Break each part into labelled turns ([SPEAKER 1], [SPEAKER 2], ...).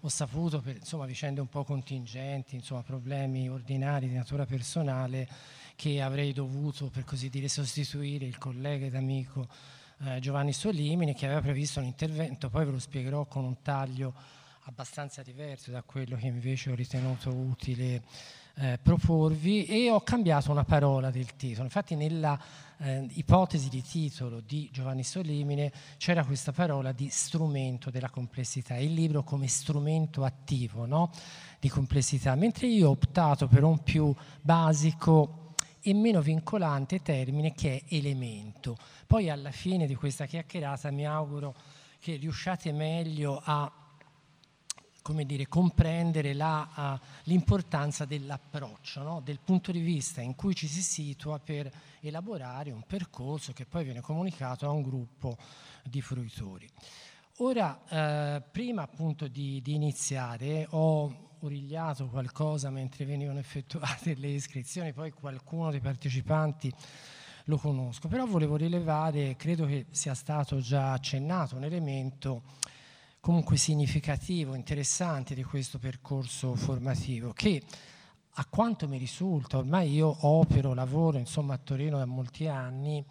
[SPEAKER 1] ho saputo per insomma, vicende un po' contingenti, insomma, problemi ordinari di natura personale, che avrei dovuto, per così dire, sostituire il collega ed amico eh, Giovanni Solimini, che aveva previsto un intervento, poi ve lo spiegherò con un taglio abbastanza diverso da quello che invece ho ritenuto utile eh, proporvi e ho cambiato una parola del titolo. Infatti nella eh, ipotesi di titolo di Giovanni Solimine c'era questa parola di strumento della complessità, il libro come strumento attivo no? di complessità, mentre io ho optato per un più basico e meno vincolante termine che è elemento. Poi alla fine di questa chiacchierata mi auguro che riusciate meglio a come dire, comprendere la, uh, l'importanza dell'approccio, no? del punto di vista in cui ci si situa per elaborare un percorso che poi viene comunicato a un gruppo di fruitori. Ora, eh, prima appunto di, di, iniziare, ho origliato qualcosa mentre venivano effettuate le iscrizioni, poi qualcuno dei partecipanti lo conosco, però volevo rilevare, credo che sia stato già accennato un elemento comunque significativo, interessante di questo percorso formativo che a quanto mi risulta, ormai io opero, lavoro insomma, a Torino da molti anni,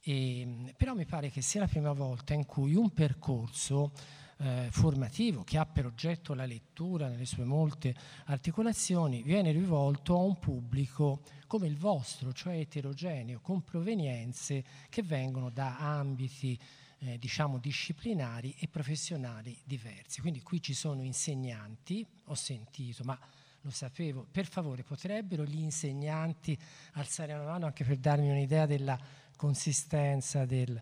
[SPEAKER 1] e, però mi pare che sia la prima volta in cui un percorso eh, formativo che ha per oggetto la lettura nelle sue molte articolazioni viene rivolto a un pubblico come il vostro, cioè eterogeneo, con provenienze che vengono da ambiti eh, diciamo disciplinari e professionali diversi. Quindi qui ci sono insegnanti, ho sentito, ma lo sapevo, per favore potrebbero gli insegnanti alzare una mano anche per darmi un'idea della consistenza del...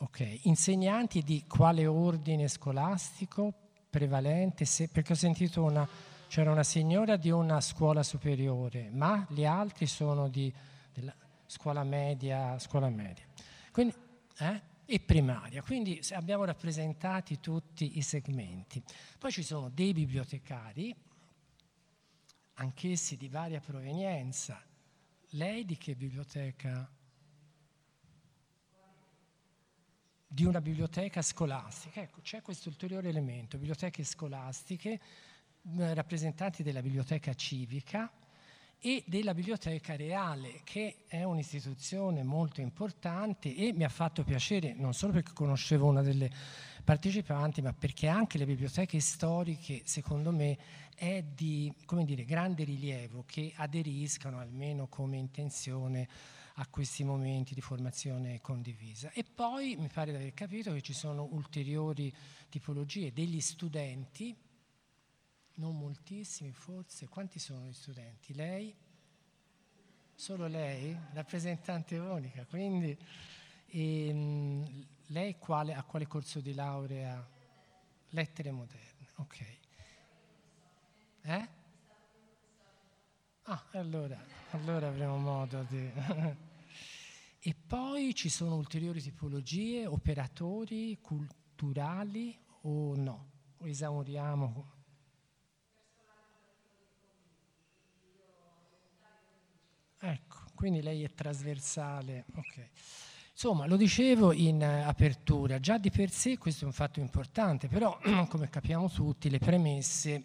[SPEAKER 1] Ok, insegnanti di quale ordine scolastico prevalente? Se, perché ho sentito una, c'era una signora di una scuola superiore, ma gli altri sono di della scuola media, scuola media. Quindi, eh? E primaria, quindi abbiamo rappresentati tutti i segmenti. Poi ci sono dei bibliotecari, anch'essi di varia provenienza. Lei di che biblioteca? Di una biblioteca scolastica. Ecco, c'è questo ulteriore elemento, biblioteche scolastiche, rappresentanti della biblioteca civica, e della Biblioteca Reale, che è un'istituzione molto importante e mi ha fatto piacere non solo perché conoscevo una delle partecipanti, ma perché anche le biblioteche storiche, secondo me, è di dire, grande rilievo che aderiscano almeno come intenzione a questi momenti di formazione condivisa. E poi mi pare di aver capito che ci sono ulteriori tipologie degli studenti non moltissimi forse. Quanti sono gli studenti? Lei? Solo lei? Rappresentante unica. Quindi ehm, lei quale, a quale corso di laurea? Lettere moderne, ok. Eh? Ah, allora, allora avremo modo di... e poi ci sono ulteriori tipologie, operatori culturali o no? Esauriamo Ecco, quindi lei è trasversale. Okay. Insomma, lo dicevo in uh, apertura, già di per sé questo è un fatto importante, però come capiamo tutti le premesse,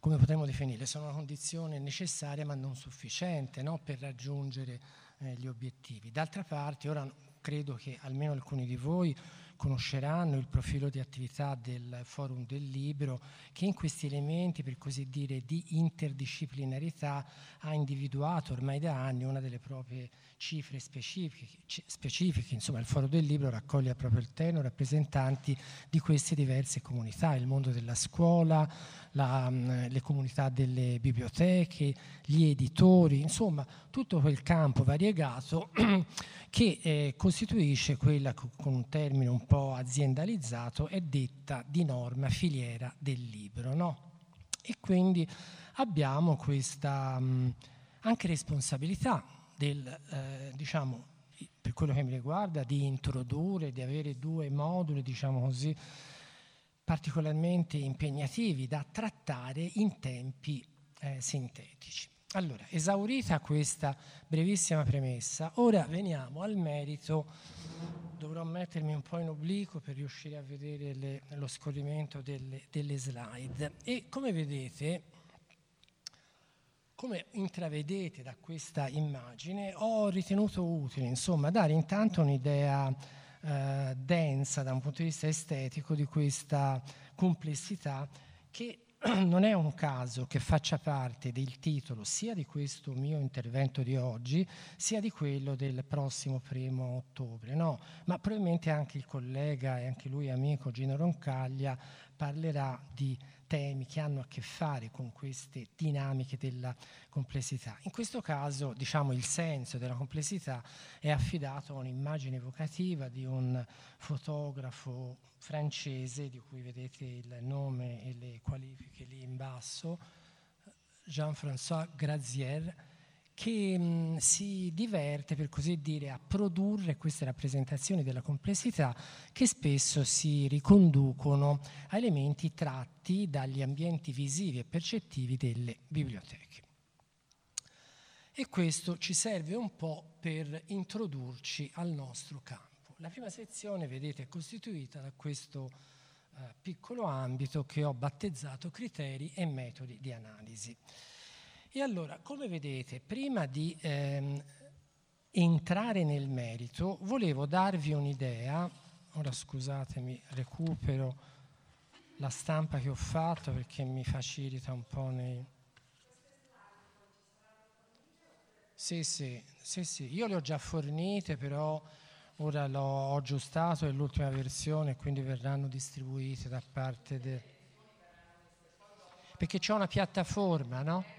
[SPEAKER 1] come potremmo definirle, sono una condizione necessaria ma non sufficiente no? per raggiungere eh, gli obiettivi. D'altra parte, ora credo che almeno alcuni di voi conosceranno il profilo di attività del Forum del Libro, che in questi elementi, per così dire, di interdisciplinarità ha individuato ormai da anni una delle proprie cifre specifiche. specifiche. Insomma, il Forum del Libro raccoglie proprio il terno rappresentanti di queste diverse comunità, il mondo della scuola, la, le comunità delle biblioteche, gli editori, insomma, tutto quel campo variegato che eh, costituisce quella con un termine un po' aziendalizzato è detta di norma filiera del libro. No? E quindi abbiamo questa mh, anche responsabilità del, eh, diciamo, per quello che mi riguarda, di introdurre, di avere due moduli, diciamo così, particolarmente impegnativi da trattare in tempi eh, sintetici. Allora, esaurita questa brevissima premessa, ora veniamo al merito. Dovrò mettermi un po' in obliquo per riuscire a vedere le, lo scorrimento delle, delle slide. E come vedete, come intravedete da questa immagine, ho ritenuto utile insomma, dare intanto un'idea eh, densa da un punto di vista estetico di questa complessità che non è un caso che faccia parte del titolo sia di questo mio intervento di oggi, sia di quello del prossimo primo ottobre, no, ma probabilmente anche il collega e anche lui amico Gino Roncaglia parlerà di temi che hanno a che fare con queste dinamiche della complessità. In questo caso, diciamo, il senso della complessità è affidato a un'immagine evocativa di un fotografo francese, di cui vedete il nome e le qualifiche lì in basso, Jean-François Grazier, che mh, si diverte, per così dire, a produrre queste rappresentazioni della complessità che spesso si riconducono a elementi tratti dagli ambienti visivi e percettivi delle biblioteche. E questo ci serve un po' per introdurci al nostro campo. La prima sezione, vedete, è costituita da questo eh, piccolo ambito che ho battezzato criteri e metodi di analisi. E allora, come vedete, prima di ehm, entrare nel merito, volevo darvi un'idea, ora scusatemi, recupero la stampa che ho fatto perché mi facilita un po' nei... Sì, sì, sì, sì, io le ho già fornite, però ora l'ho aggiustato, è l'ultima versione, quindi verranno distribuite da parte del... Perché c'è una piattaforma, no?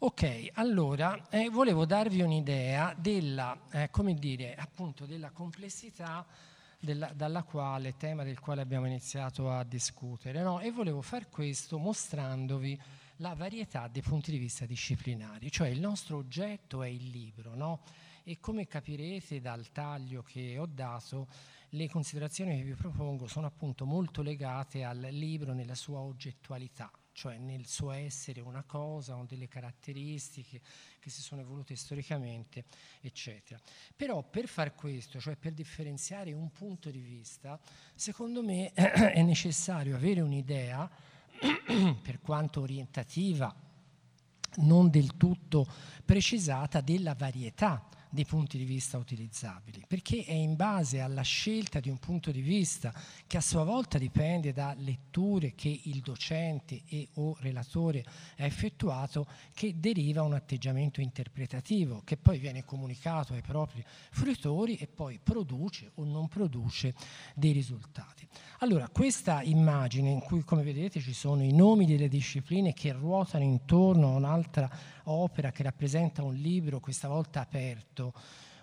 [SPEAKER 1] Ok, allora eh, volevo darvi un'idea della, eh, dire, appunto della complessità della, dalla quale, tema del quale abbiamo iniziato a discutere, no? e volevo far questo mostrandovi la varietà dei punti di vista disciplinari, cioè il nostro oggetto è il libro, no? e come capirete dal taglio che ho dato, le considerazioni che vi propongo sono appunto molto legate al libro nella sua oggettualità, cioè nel suo essere una cosa, con delle caratteristiche che si sono evolute storicamente, eccetera. Però per far questo, cioè per differenziare un punto di vista, secondo me è necessario avere un'idea, per quanto orientativa, non del tutto precisata, della varietà dei punti di vista utilizzabili, perché è in base alla scelta di un punto di vista che a sua volta dipende da letture che il docente e o relatore ha effettuato che deriva un atteggiamento interpretativo che poi viene comunicato ai propri fruitori e poi produce o non produce dei risultati. Allora, questa immagine in cui come vedete ci sono i nomi delle discipline che ruotano intorno a un'altra opera che rappresenta un libro, questa volta aperto,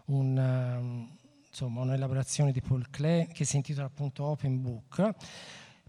[SPEAKER 1] un, um, insomma, un'elaborazione di Paul Klee che si intitola appunto Open Book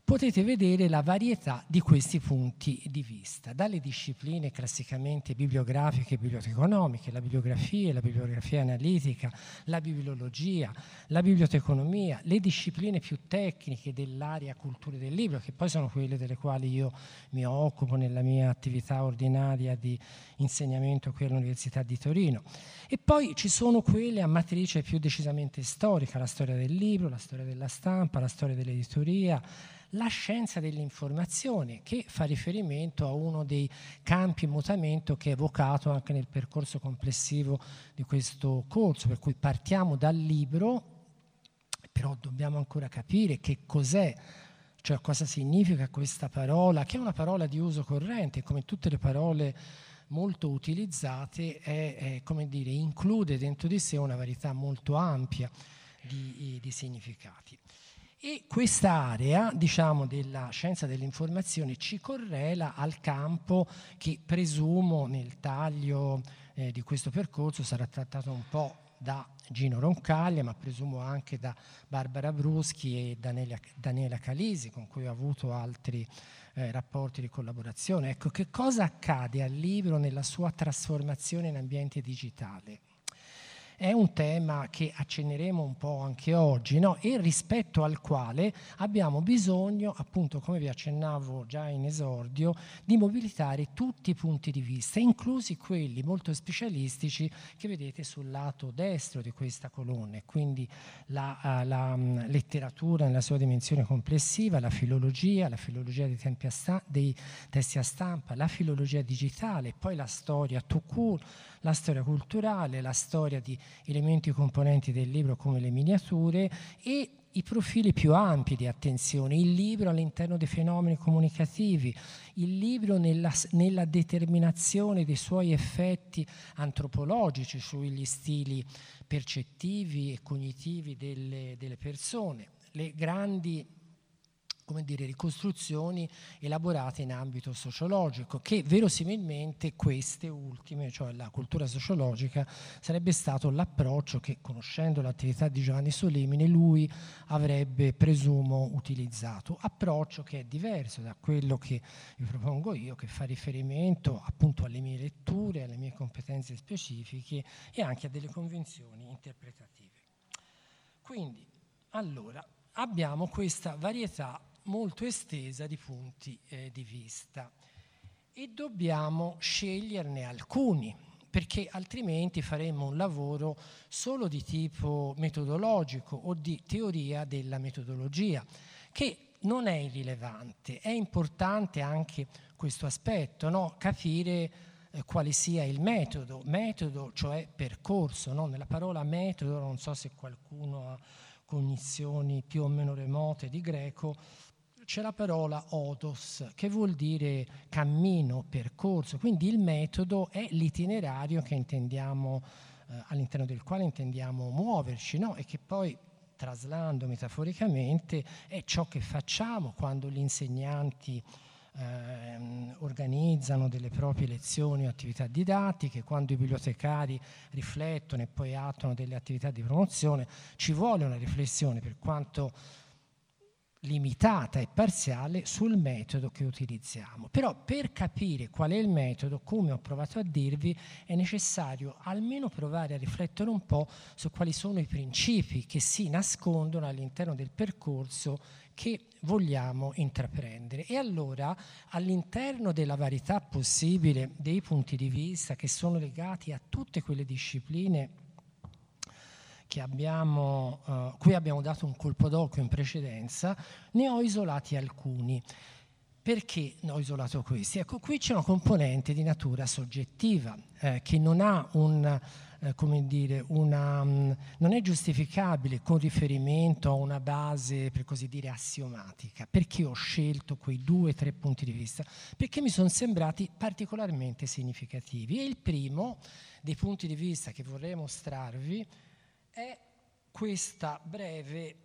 [SPEAKER 1] potete vedere la varietà di questi punti di vista, dalle discipline classicamente bibliografiche e biblioteconomiche, la bibliografia, la bibliografia analitica, la bibliologia, la biblioteconomia, le discipline più tecniche dell'area culture del libro, che poi sono quelle delle quali io mi occupo nella mia attività ordinaria di insegnamento qui all'Università di Torino. E poi ci sono quelle a matrice più decisamente storica, la storia del libro, la storia della stampa, la storia dell'editoria, la scienza dell'informazione, che fa riferimento a uno dei campi in mutamento che è evocato anche nel percorso complessivo di questo corso, per cui partiamo dal libro, però dobbiamo ancora capire che cos'è cioè cosa significa questa parola, che è una parola di uso corrente, come tutte le parole molto utilizzate, è, è, come dire, include dentro di sé una varietà molto ampia di, di significati. E questa area, diciamo, della scienza dell'informazione ci correla al campo che presumo nel taglio eh, di questo percorso sarà trattato un po' da Gino Roncaglia, ma presumo anche da Barbara Bruschi e Daniela, Daniela Calisi, con cui ho avuto altri eh, rapporti di collaborazione. Ecco, che cosa accade al libro nella sua trasformazione in ambiente digitale? È un tema che accenneremo un po' anche oggi no? e rispetto al quale abbiamo bisogno, appunto come vi accennavo già in esordio, di mobilitare tutti i punti di vista, inclusi quelli molto specialistici che vedete sul lato destro di questa colonna, quindi la, uh, la um, letteratura nella sua dimensione complessiva, la filologia, la filologia dei, sta- dei testi a stampa, la filologia digitale, poi la storia tout court, la storia culturale, la storia di elementi componenti del libro come le miniature e i profili più ampi di attenzione, il libro all'interno dei fenomeni comunicativi, il libro nella, nella determinazione dei suoi effetti antropologici sugli stili percettivi e cognitivi delle, delle persone, le grandi come dire, ricostruzioni elaborate in ambito sociologico, che verosimilmente queste ultime, cioè la cultura sociologica, sarebbe stato l'approccio che, conoscendo l'attività di Giovanni Solimine, lui avrebbe, presumo, utilizzato. Approccio che è diverso da quello che vi propongo io, che fa riferimento appunto alle mie letture, alle mie competenze specifiche e anche a delle convenzioni interpretative. Quindi, allora, abbiamo questa varietà molto estesa di punti eh, di vista e dobbiamo sceglierne alcuni perché altrimenti faremmo un lavoro solo di tipo metodologico o di teoria della metodologia, che non è irrilevante, è importante anche questo aspetto, no? capire eh, quale sia il metodo, metodo cioè percorso, no? nella parola metodo non so se qualcuno ha cognizioni più o meno remote di greco, c'è la parola odos, che vuol dire cammino, percorso, quindi il metodo è l'itinerario che intendiamo, eh, all'interno del quale intendiamo muoverci, no? e che poi, traslando metaforicamente, è ciò che facciamo quando gli insegnanti eh, organizzano delle proprie lezioni o attività didattiche, quando i bibliotecari riflettono e poi attuano delle attività di promozione, ci vuole una riflessione per quanto limitata e parziale sul metodo che utilizziamo. Però per capire qual è il metodo, come ho provato a dirvi, è necessario almeno provare a riflettere un po' su quali sono i principi che si nascondono all'interno del percorso che vogliamo intraprendere. E allora all'interno della varietà possibile dei punti di vista che sono legati a tutte quelle discipline abbiamo, uh, cui abbiamo dato un colpo d'occhio in precedenza, ne ho isolati alcuni. Perché ho isolato questi? Ecco, qui c'è una componente di natura soggettiva eh, che non ha un, eh, come dire, una, um, non è giustificabile con riferimento a una base, per così dire, assiomatica. Perché ho scelto quei due o tre punti di vista? Perché mi sono sembrati particolarmente significativi. E il primo dei punti di vista che vorrei mostrarvi è questa breve,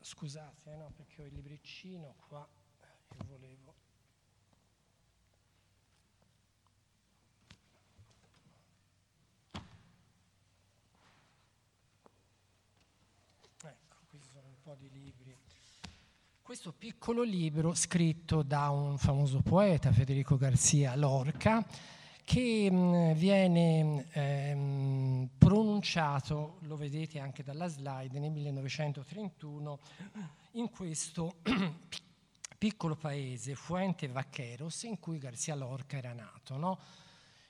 [SPEAKER 1] scusate, eh, no, perché ho il libriccino qua, io volevo... Ecco, qui sono un po' di libri. Questo piccolo libro scritto da un famoso poeta, Federico Garcia Lorca, che mm, viene ehm, pronunciato, lo vedete anche dalla slide, nel 1931 in questo piccolo paese, Fuente Vaqueros, in cui Garcia Lorca era nato. No?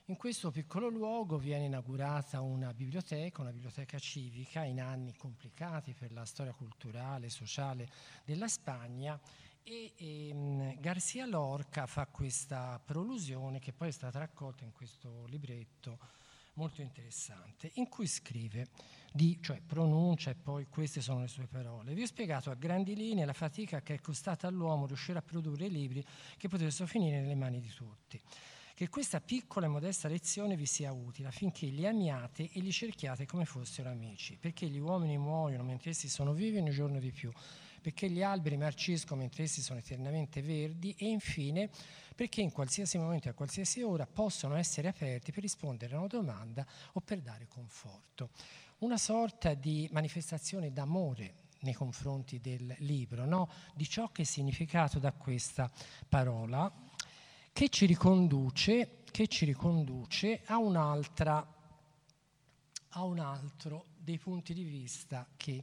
[SPEAKER 1] In questo piccolo luogo viene inaugurata una biblioteca, una biblioteca civica in anni complicati per la storia culturale e sociale della Spagna e, e ehm, Garcia Lorca fa questa prolusione che poi è stata raccolta in questo libretto molto interessante, in cui scrive, di, cioè pronuncia e poi queste sono le sue parole. Vi ho spiegato a grandi linee la fatica che è costata all'uomo riuscire a produrre libri che potessero finire nelle mani di tutti. Che questa piccola e modesta lezione vi sia utile affinché li amiate e li cerchiate come fossero amici, perché gli uomini muoiono mentre essi sono vivi ogni giorno di più perché gli alberi marciscono mentre essi sono eternamente verdi e infine perché in qualsiasi momento e a qualsiasi ora possono essere aperti per rispondere a una domanda o per dare conforto. Una sorta di manifestazione d'amore nei confronti del libro, no? di ciò che è significato da questa parola, che ci riconduce, che ci riconduce a un'altra a un altro dei punti di vista che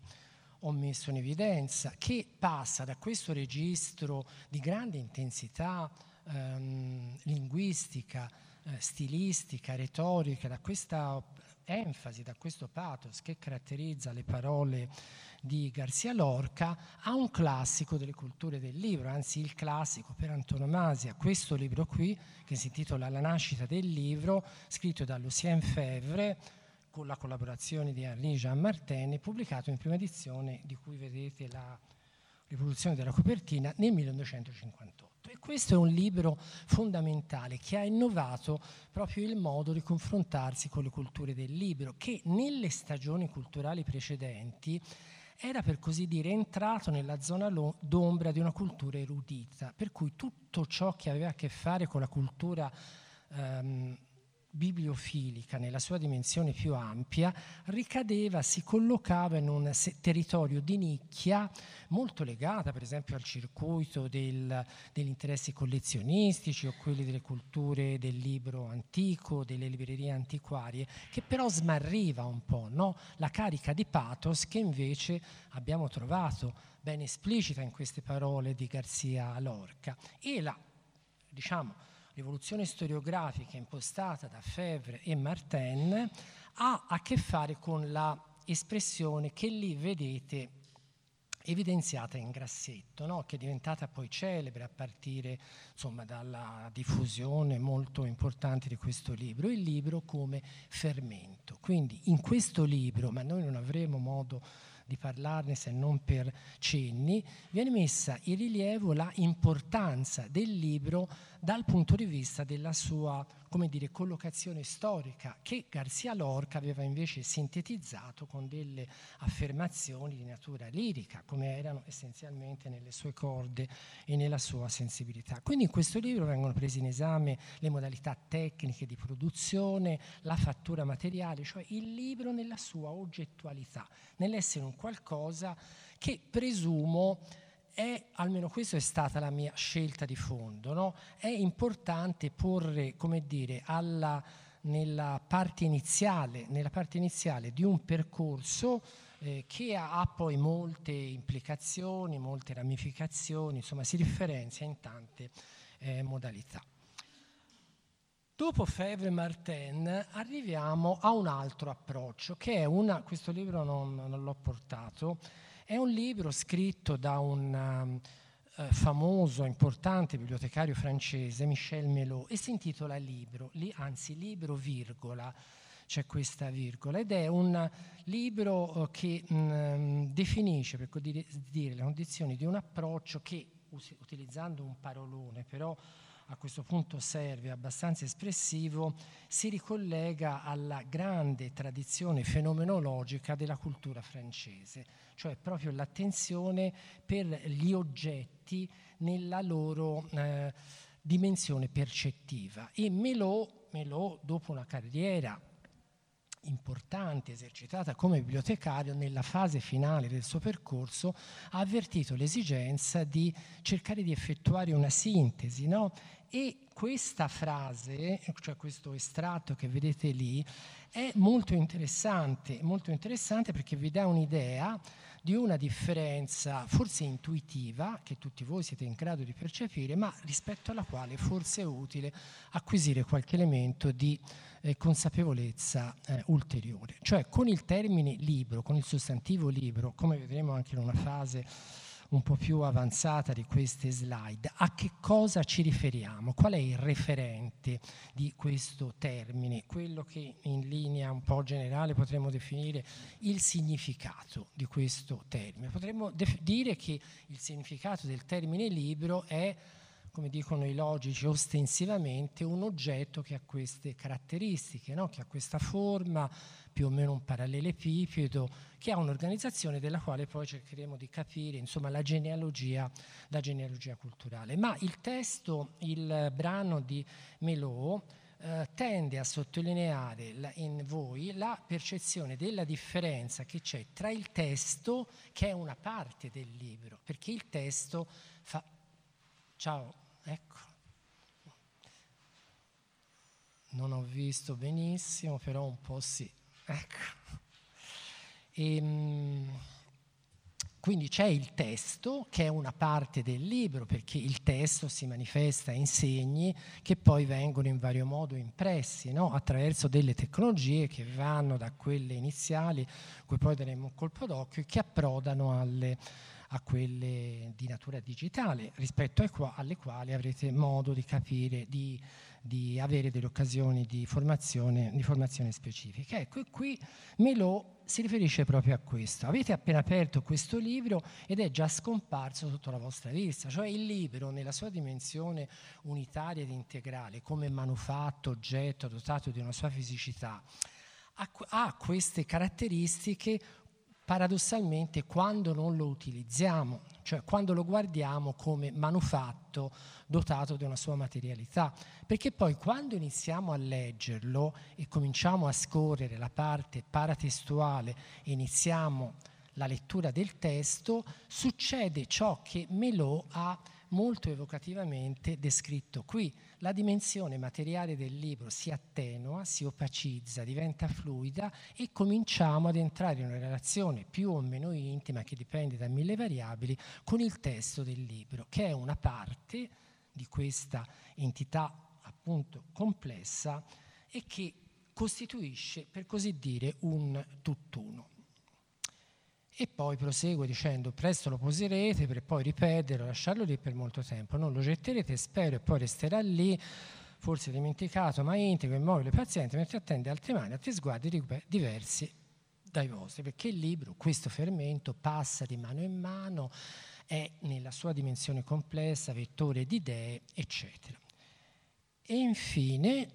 [SPEAKER 1] ho messo in evidenza, che passa da questo registro di grande intensità ehm, linguistica, eh, stilistica, retorica, da questa enfasi, da questo pathos che caratterizza le parole di Garcia Lorca, a un classico delle culture del libro, anzi il classico per antonomasia, questo libro qui, che si intitola La nascita del libro, scritto da Lucien Fevre, con la collaborazione di Henri Jean Martin, pubblicato in prima edizione, di cui vedete la riproduzione della copertina, nel 1958. E questo è un libro fondamentale che ha innovato proprio il modo di confrontarsi con le culture del libro, che nelle stagioni culturali precedenti era per così dire entrato nella zona d'ombra di una cultura erudita, per cui tutto ciò che aveva a che fare con la cultura ehm, bibliofilica nella sua dimensione più ampia ricadeva, si collocava in un territorio di nicchia molto legata per esempio al circuito del, degli interessi collezionistici o quelli delle culture del libro antico, delle librerie antiquarie, che però smarriva un po' no? la carica di pathos che invece abbiamo trovato ben esplicita in queste parole di Garzia Lorca. E la, diciamo, l'evoluzione storiografica impostata da Febvre e Martin ha a che fare con la espressione che lì vedete evidenziata in grassetto, no? che è diventata poi celebre a partire insomma, dalla diffusione molto importante di questo libro, il libro come fermento. Quindi in questo libro, ma noi non avremo modo di parlarne se non per cenni, viene messa in rilievo la importanza del libro dal punto di vista della sua dire, collocazione storica che Garcia Lorca aveva invece sintetizzato con delle affermazioni di natura lirica, come erano essenzialmente nelle sue corde e nella sua sensibilità. Quindi in questo libro vengono prese in esame le modalità tecniche di produzione, la fattura materiale, cioè il libro nella sua oggettualità, nell'essere un qualcosa che presumo è, almeno questa è stata la mia scelta di fondo, no? è importante porre, come dire, alla, nella, parte iniziale, nella parte iniziale di un percorso eh, che ha, ha, poi molte implicazioni, molte ramificazioni, insomma si differenzia in tante eh, modalità. Dopo Febvre e Martin arriviamo a un altro approccio, che è una, questo libro non, non l'ho portato, è un libro scritto da un uh, famoso, importante bibliotecario francese, Michel Melot, e si intitola Libro, li, anzi Libro, virgola, c'è questa virgola, ed è un libro uh, che mh, mm, definisce, per così dire, le condizioni di un approccio che, utilizzando un parolone, però a questo punto serve, abbastanza espressivo, si ricollega alla grande tradizione fenomenologica della cultura francese, cioè proprio l'attenzione per gli oggetti nella loro eh, dimensione percettiva. E Melot, Melot, dopo una carriera importante esercitata come bibliotecario nella fase finale del suo percorso ha avvertito l'esigenza di cercare di effettuare una sintesi no? E questa frase, cioè questo estratto che vedete lì, è molto interessante, molto interessante perché vi dà un'idea di una differenza forse intuitiva, che tutti voi siete in grado di percepire, ma rispetto alla quale forse è utile acquisire qualche elemento di eh, consapevolezza eh, ulteriore. Cioè con il termine libro, con il sostantivo libro, come vedremo anche in una fase un po' più avanzata di queste slide, a che cosa ci riferiamo? Qual è il referente di questo termine? Quello che in linea un po' generale potremmo definire il significato di questo termine. Potremmo def- dire che il significato del termine libro è come dicono i logici, ostensivamente un oggetto che ha queste caratteristiche, no? che ha questa forma, più o meno un parallelepipedo, che ha un'organizzazione della quale poi cercheremo di capire insomma, la, genealogia, la genealogia culturale. Ma il testo, il brano di Melot, eh, tende a sottolineare in voi la percezione della differenza che c'è tra il testo, che è una parte del libro, perché il testo fa... Ciao. Ecco. Non ho visto benissimo, però un po' sì. ecco. E, ehm, quindi c'è il testo che è una parte del libro perché il testo si manifesta in segni che poi vengono in vario modo impressi no? attraverso delle tecnologie che vanno da quelle iniziali, cui poi daremo un colpo d'occhio, e che approdano alle, a quelle di natura digitale rispetto alle quali avrete modo di capire, di di avere delle occasioni di formazione, di formazione specifica. Ecco, e qui Melò si riferisce proprio a questo. Avete appena aperto questo libro ed è già scomparso sotto la vostra vista, cioè il libro nella sua dimensione unitaria ed integrale, come manufatto, oggetto, dotato di una sua fisicità, ha queste caratteristiche paradossalmente quando non lo utilizziamo, cioè quando lo guardiamo come manufatto dotato di una sua materialità, perché poi quando iniziamo a leggerlo e cominciamo a scorrere la parte paratestuale e iniziamo la lettura del testo, succede ciò che Melò ha molto evocativamente descritto qui. La dimensione materiale del libro si attenua, si opacizza, diventa fluida e cominciamo ad entrare in una relazione più o meno intima, che dipende da mille variabili, con il testo del libro, che è una parte di questa entità appunto complessa e che costituisce, per così dire, un tutt'uno. E poi prosegue dicendo, presto lo poserete per poi ripeterlo, lasciarlo lì per molto tempo, non lo getterete, spero, e poi resterà lì, forse dimenticato, ma integro, immobile, paziente, mentre attende altre mani, altri sguardi diversi dai vostri, perché il libro, questo fermento, passa di mano in mano, è nella sua dimensione complessa, vettore di idee, eccetera. E infine,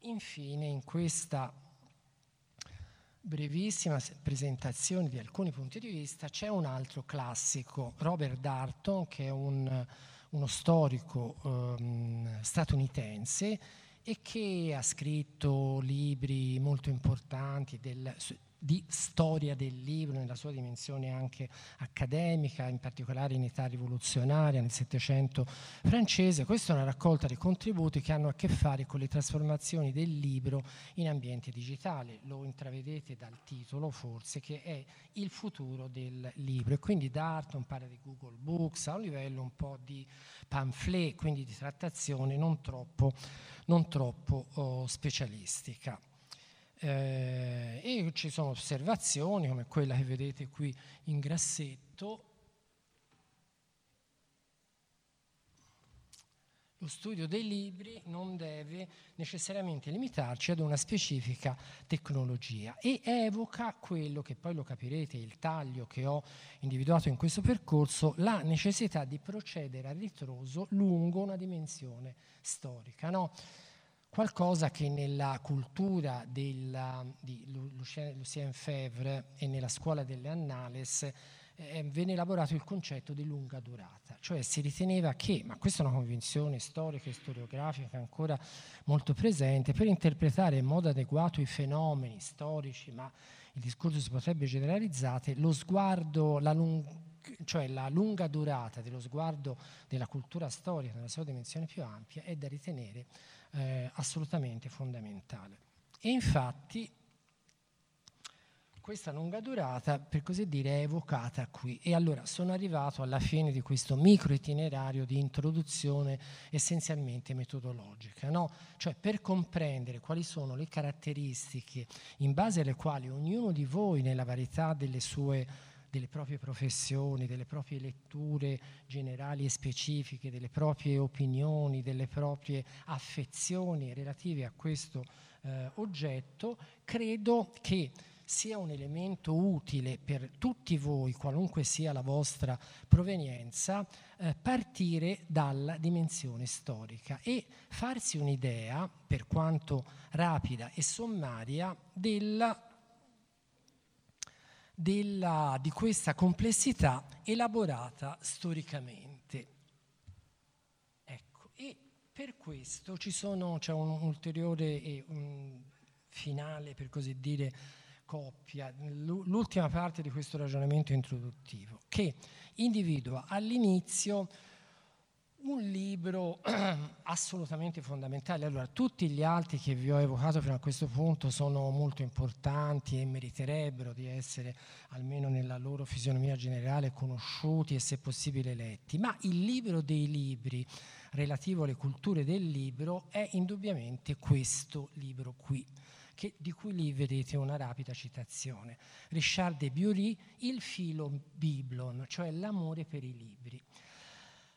[SPEAKER 1] infine in questa brevissima presentazione di alcuni punti di vista, c'è un altro classico, Robert Darton, che è un, uno storico um, statunitense e che ha scritto libri molto importanti del, di storia del libro nella sua dimensione anche accademica, in particolare in età rivoluzionaria nel Settecento francese. Questa è una raccolta di contributi che hanno a che fare con le trasformazioni del libro in ambiente digitale. Lo intravedete dal titolo forse che è il futuro del libro e quindi Darton parla di Google Books a un livello un po' di pamphlet, quindi di trattazione non troppo, non troppo oh, specialistica. Eh, e ci sono osservazioni come quella che vedete qui in grassetto. Lo studio dei libri non deve necessariamente limitarci ad una specifica tecnologia e evoca quello che poi lo capirete, il taglio che ho individuato in questo percorso, la necessità di procedere a ritroso lungo una dimensione storica. No? Qualcosa che nella cultura della, di Lucien Febvre e nella scuola delle Annales eh, venne elaborato il concetto di lunga durata, cioè si riteneva che, ma questa è una convinzione storica e storiografica ancora molto presente, per interpretare in modo adeguato i fenomeni storici, ma il discorso si potrebbe generalizzare, lo sguardo, la lunga cioè la lunga durata dello sguardo della cultura storica nella sua dimensione più ampia è da ritenere eh, assolutamente fondamentale. E infatti questa lunga durata, per così dire, è evocata qui. E allora sono arrivato alla fine di questo micro itinerario di introduzione essenzialmente metodologica, no? cioè per comprendere quali sono le caratteristiche in base alle quali ognuno di voi, nella varietà delle sue delle proprie professioni, delle proprie letture generali e specifiche, delle proprie opinioni, delle proprie affezioni relative a questo eh, oggetto, credo che sia un elemento utile per tutti voi, qualunque sia la vostra provenienza, eh, partire dalla dimensione storica e farsi un'idea, per quanto rapida e sommaria, della della, di questa complessità elaborata storicamente. Ecco, e per questo sono, c'è un ulteriore e un finale, per così dire, coppia, l'ultima parte di questo ragionamento introduttivo, che individua all'inizio un libro assolutamente fondamentale. Allora, tutti gli altri che vi ho evocato fino a questo punto sono molto importanti e meriterebbero di essere, almeno nella loro fisionomia generale, conosciuti e se possibile letti, ma il libro dei libri relativo alle culture del libro è indubbiamente questo libro qui. Che, di cui lì vedete una rapida citazione. Richard de Bury, il filo biblon, cioè l'amore per i libri.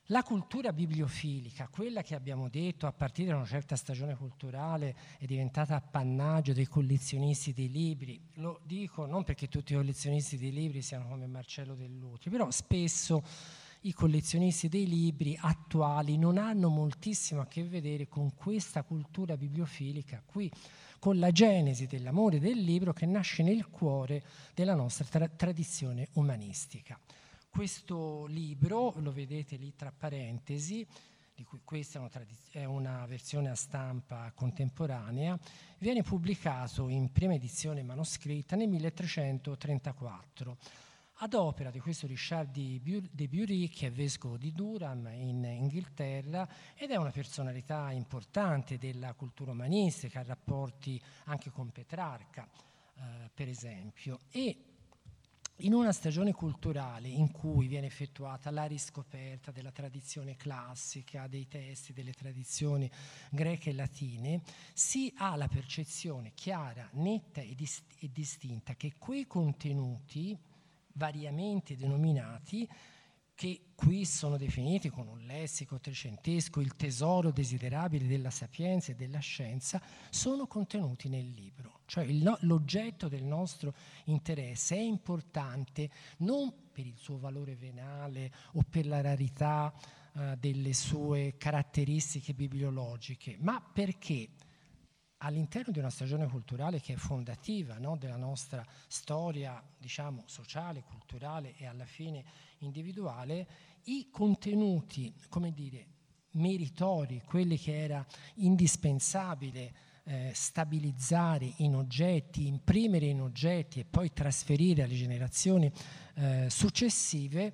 [SPEAKER 1] La cultura bibliofilica, quella che abbiamo detto a partire da una certa stagione culturale è diventata appannaggio dei collezionisti dei libri, lo dico non perché tutti i collezionisti dei libri siano come Marcello Dell'Utri, però spesso i collezionisti dei libri attuali non hanno moltissimo a che vedere con questa cultura bibliofilica qui, con la genesi dell'amore del libro che nasce nel cuore della nostra tra- tradizione umanistica. Questo libro, lo vedete lì tra parentesi, di cui questa è una, tradiz- è una, versione a stampa contemporanea, viene pubblicato in prima edizione manoscritta nel 1334 ad opera di questo Richard de Bury, che è vescovo di Durham in Inghilterra ed è una personalità importante della cultura umanistica, ha rapporti anche con Petrarca, eh, per esempio. E in una stagione culturale in cui viene effettuata la riscoperta della tradizione classica, dei testi, delle tradizioni greche e latine, si ha la percezione chiara, netta e, dist- e distinta che quei contenuti, variamente denominati, che qui sono definiti con un lessico trecentesco il tesoro desiderabile della sapienza e della scienza, sono contenuti nel libro. Cioè il, l'oggetto del nostro interesse è importante non per il suo valore venale o per la rarità eh, delle sue caratteristiche bibliologiche, ma perché all'interno di una stagione culturale che è fondativa no, della nostra storia, diciamo, sociale, culturale e alla fine individuale, i contenuti, come dire, meritori, quelli che era indispensabile eh, stabilizzare in oggetti, imprimere in oggetti e poi trasferire alle generazioni eh, successive,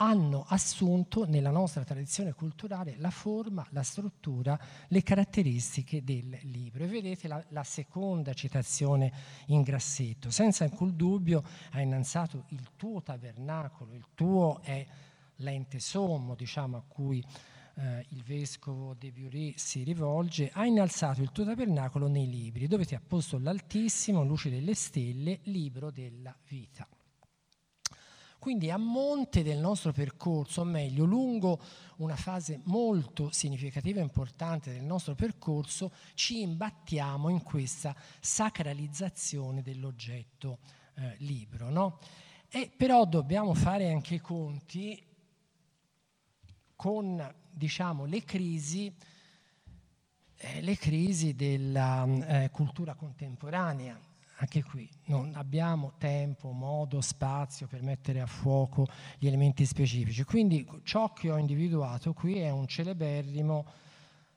[SPEAKER 1] hanno assunto nella nostra tradizione culturale la forma, la struttura, le caratteristiche del libro. E vedete la, la seconda citazione in grassetto. Senza alcun dubbio ha innalzato il tuo tabernacolo, il tuo è l'ente sommo diciamo, a cui eh, il vescovo De Bury si rivolge, ha innalzato il tuo tabernacolo nei libri, dove ti ha posto l'Altissimo, luce delle stelle, libro della vita. Quindi a monte del nostro percorso, o meglio, lungo una fase molto significativa e importante del nostro percorso, ci imbattiamo in questa sacralizzazione dell'oggetto eh, libro. No? E però dobbiamo fare anche i conti con diciamo, le crisi, eh, le crisi della eh, cultura contemporanea anche qui non abbiamo tempo, modo, spazio per mettere a fuoco gli elementi specifici. Quindi ciò che ho individuato qui è un celeberrimo,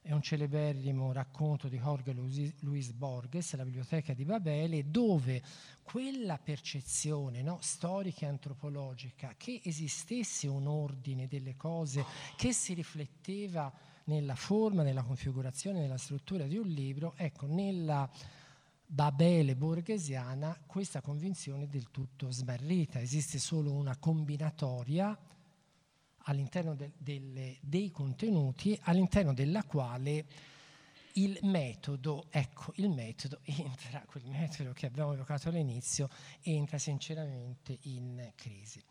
[SPEAKER 1] è un celeberrimo racconto di Jorge Luis Borges, la biblioteca di Babele, dove quella percezione no, storica e antropologica che esistesse un ordine delle cose che si rifletteva nella forma, nella configurazione, nella struttura di un libro, ecco, nella Babele borghesiana questa convinzione è del tutto smarrita, esiste solo una combinatoria all'interno de, delle, dei contenuti all'interno della quale il metodo, ecco, il metodo entra, quel metodo che abbiamo evocato all'inizio, entra sinceramente in crisi.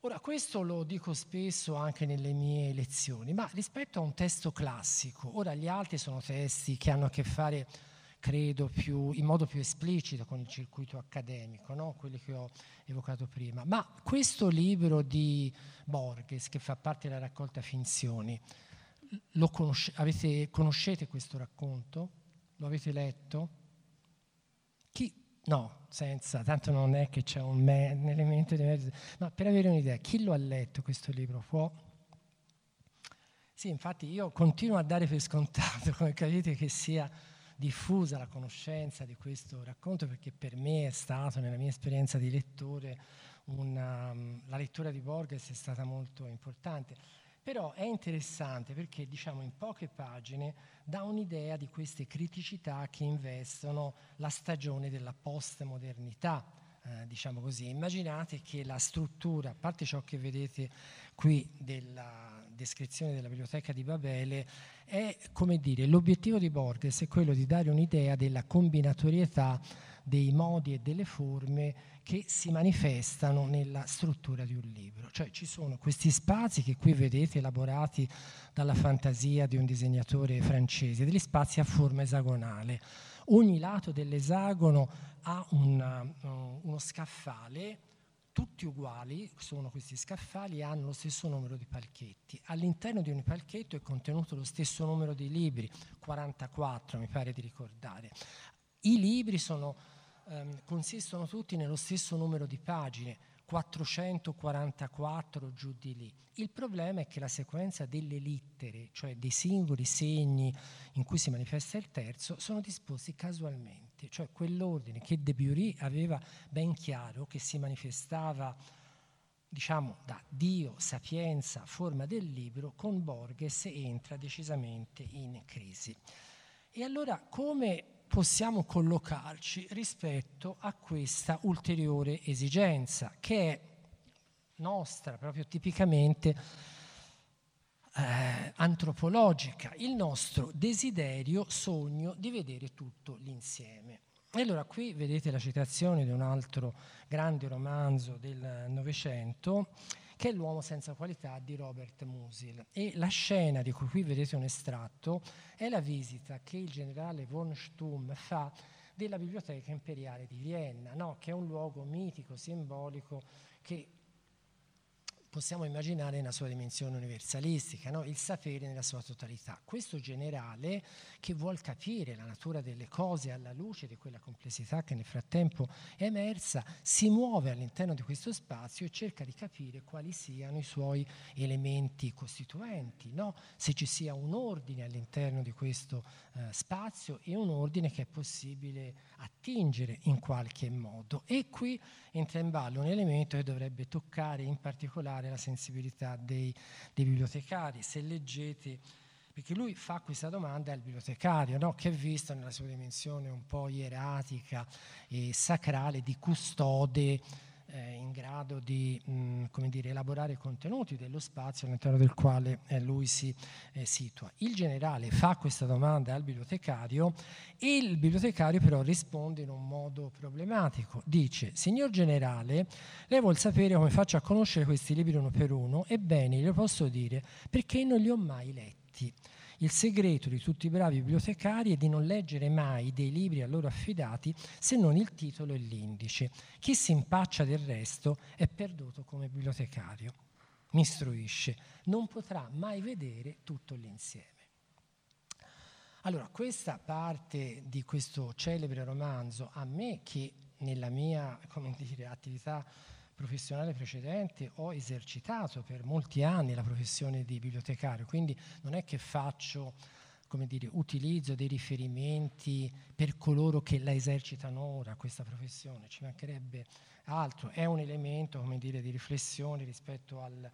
[SPEAKER 1] Ora, questo lo dico spesso anche nelle mie lezioni, ma rispetto a un testo classico, ora gli altri sono testi che hanno a che fare credo, più, in modo più esplicito con il circuito accademico, no? quelli che ho evocato prima. Ma questo libro di Borges, che fa parte della raccolta Finzioni, conosce, avete, conoscete questo racconto? Lo avete letto? Chi? No, senza, tanto non è che c'è un, me, elemento di mezzo. No, per avere un'idea, chi lo ha letto questo libro? Può? Sì, infatti io continuo a dare per scontato, come capite, che sia diffusa la conoscenza di questo racconto perché per me è stato, nella mia esperienza di lettore, una, la lettura di Borges è stata molto importante. Però è interessante perché diciamo in poche pagine dà un'idea di queste criticità che investono la stagione della postmodernità, eh, diciamo così. Immaginate che la struttura, a parte ciò che vedete qui della descrizione della biblioteca di Babele, è come dire, l'obiettivo di Borges è quello di dare un'idea della combinatorietà dei modi e delle forme che si manifestano nella struttura di un libro. Cioè ci sono questi spazi che qui vedete elaborati dalla fantasia di un disegnatore francese, degli spazi a forma esagonale. Ogni lato dell'esagono ha una, uno scaffale tutti uguali, sono questi scaffali, hanno lo stesso numero di palchetti. All'interno di ogni palchetto è contenuto lo stesso numero di libri, 44 mi pare di ricordare. I libri sono, ehm, consistono tutti nello stesso numero di pagine, 444 giù di lì. Il problema è che la sequenza delle littere, cioè dei singoli segni in cui si manifesta il terzo, sono disposti casualmente, cioè quell'ordine che De Bury aveva ben chiaro che si manifestava diciamo da Dio, sapienza, forma del libro, con Borges entra decisamente in crisi. E allora come possiamo collocarci rispetto a questa ulteriore esigenza che è nostra, proprio tipicamente eh, antropologica, il nostro desiderio, sogno di vedere tutto l'insieme. E allora qui vedete la citazione di un altro grande romanzo del Novecento che è L'uomo senza qualità di Robert Musil. E la scena di cui qui vedete un estratto è la visita che il generale von Stumm fa della Biblioteca Imperiale di Vienna, no? che è un luogo mitico, simbolico, che possiamo immaginare nella sua dimensione universalistica, no? il sapere nella sua totalità. Questo generale che vuol capire la natura delle cose alla luce di quella complessità che nel frattempo è emersa, si muove all'interno di questo spazio e cerca di capire quali siano i suoi elementi costituenti, no? se ci sia un ordine all'interno di questo eh, spazio e un ordine che è possibile attingere in qualche modo. E qui entra in ballo un elemento che dovrebbe toccare in particolare la sensibilità dei, dei bibliotecari. Se leggete, perché lui fa questa domanda al bibliotecario, no? che è visto nella sua dimensione un po' ieratica e sacrale di custode eh, in grado di mh, dire, elaborare contenuti dello spazio all'interno del quale eh, lui si eh, situa. Il generale fa questa domanda al bibliotecario e il bibliotecario però risponde in un modo problematico. Dice, signor generale, lei vuol sapere come faccio a conoscere questi libri uno per uno? Ebbene, glielo posso dire perché non li ho mai letti. Il segreto di tutti i bravi bibliotecari è di non leggere mai dei libri a loro affidati se non il titolo e l'indice. Chi si impaccia del resto è perduto come bibliotecario. Mi istruisce, non potrà mai vedere tutto l'insieme. Allora, questa parte di questo celebre romanzo, a me che nella mia dire, attività professionale precedente ho esercitato per molti anni la professione di bibliotecario, quindi non è che faccio come dire, utilizzo dei riferimenti per coloro che la esercitano ora, questa professione, ci mancherebbe altro, è un elemento come dire, di riflessione rispetto al,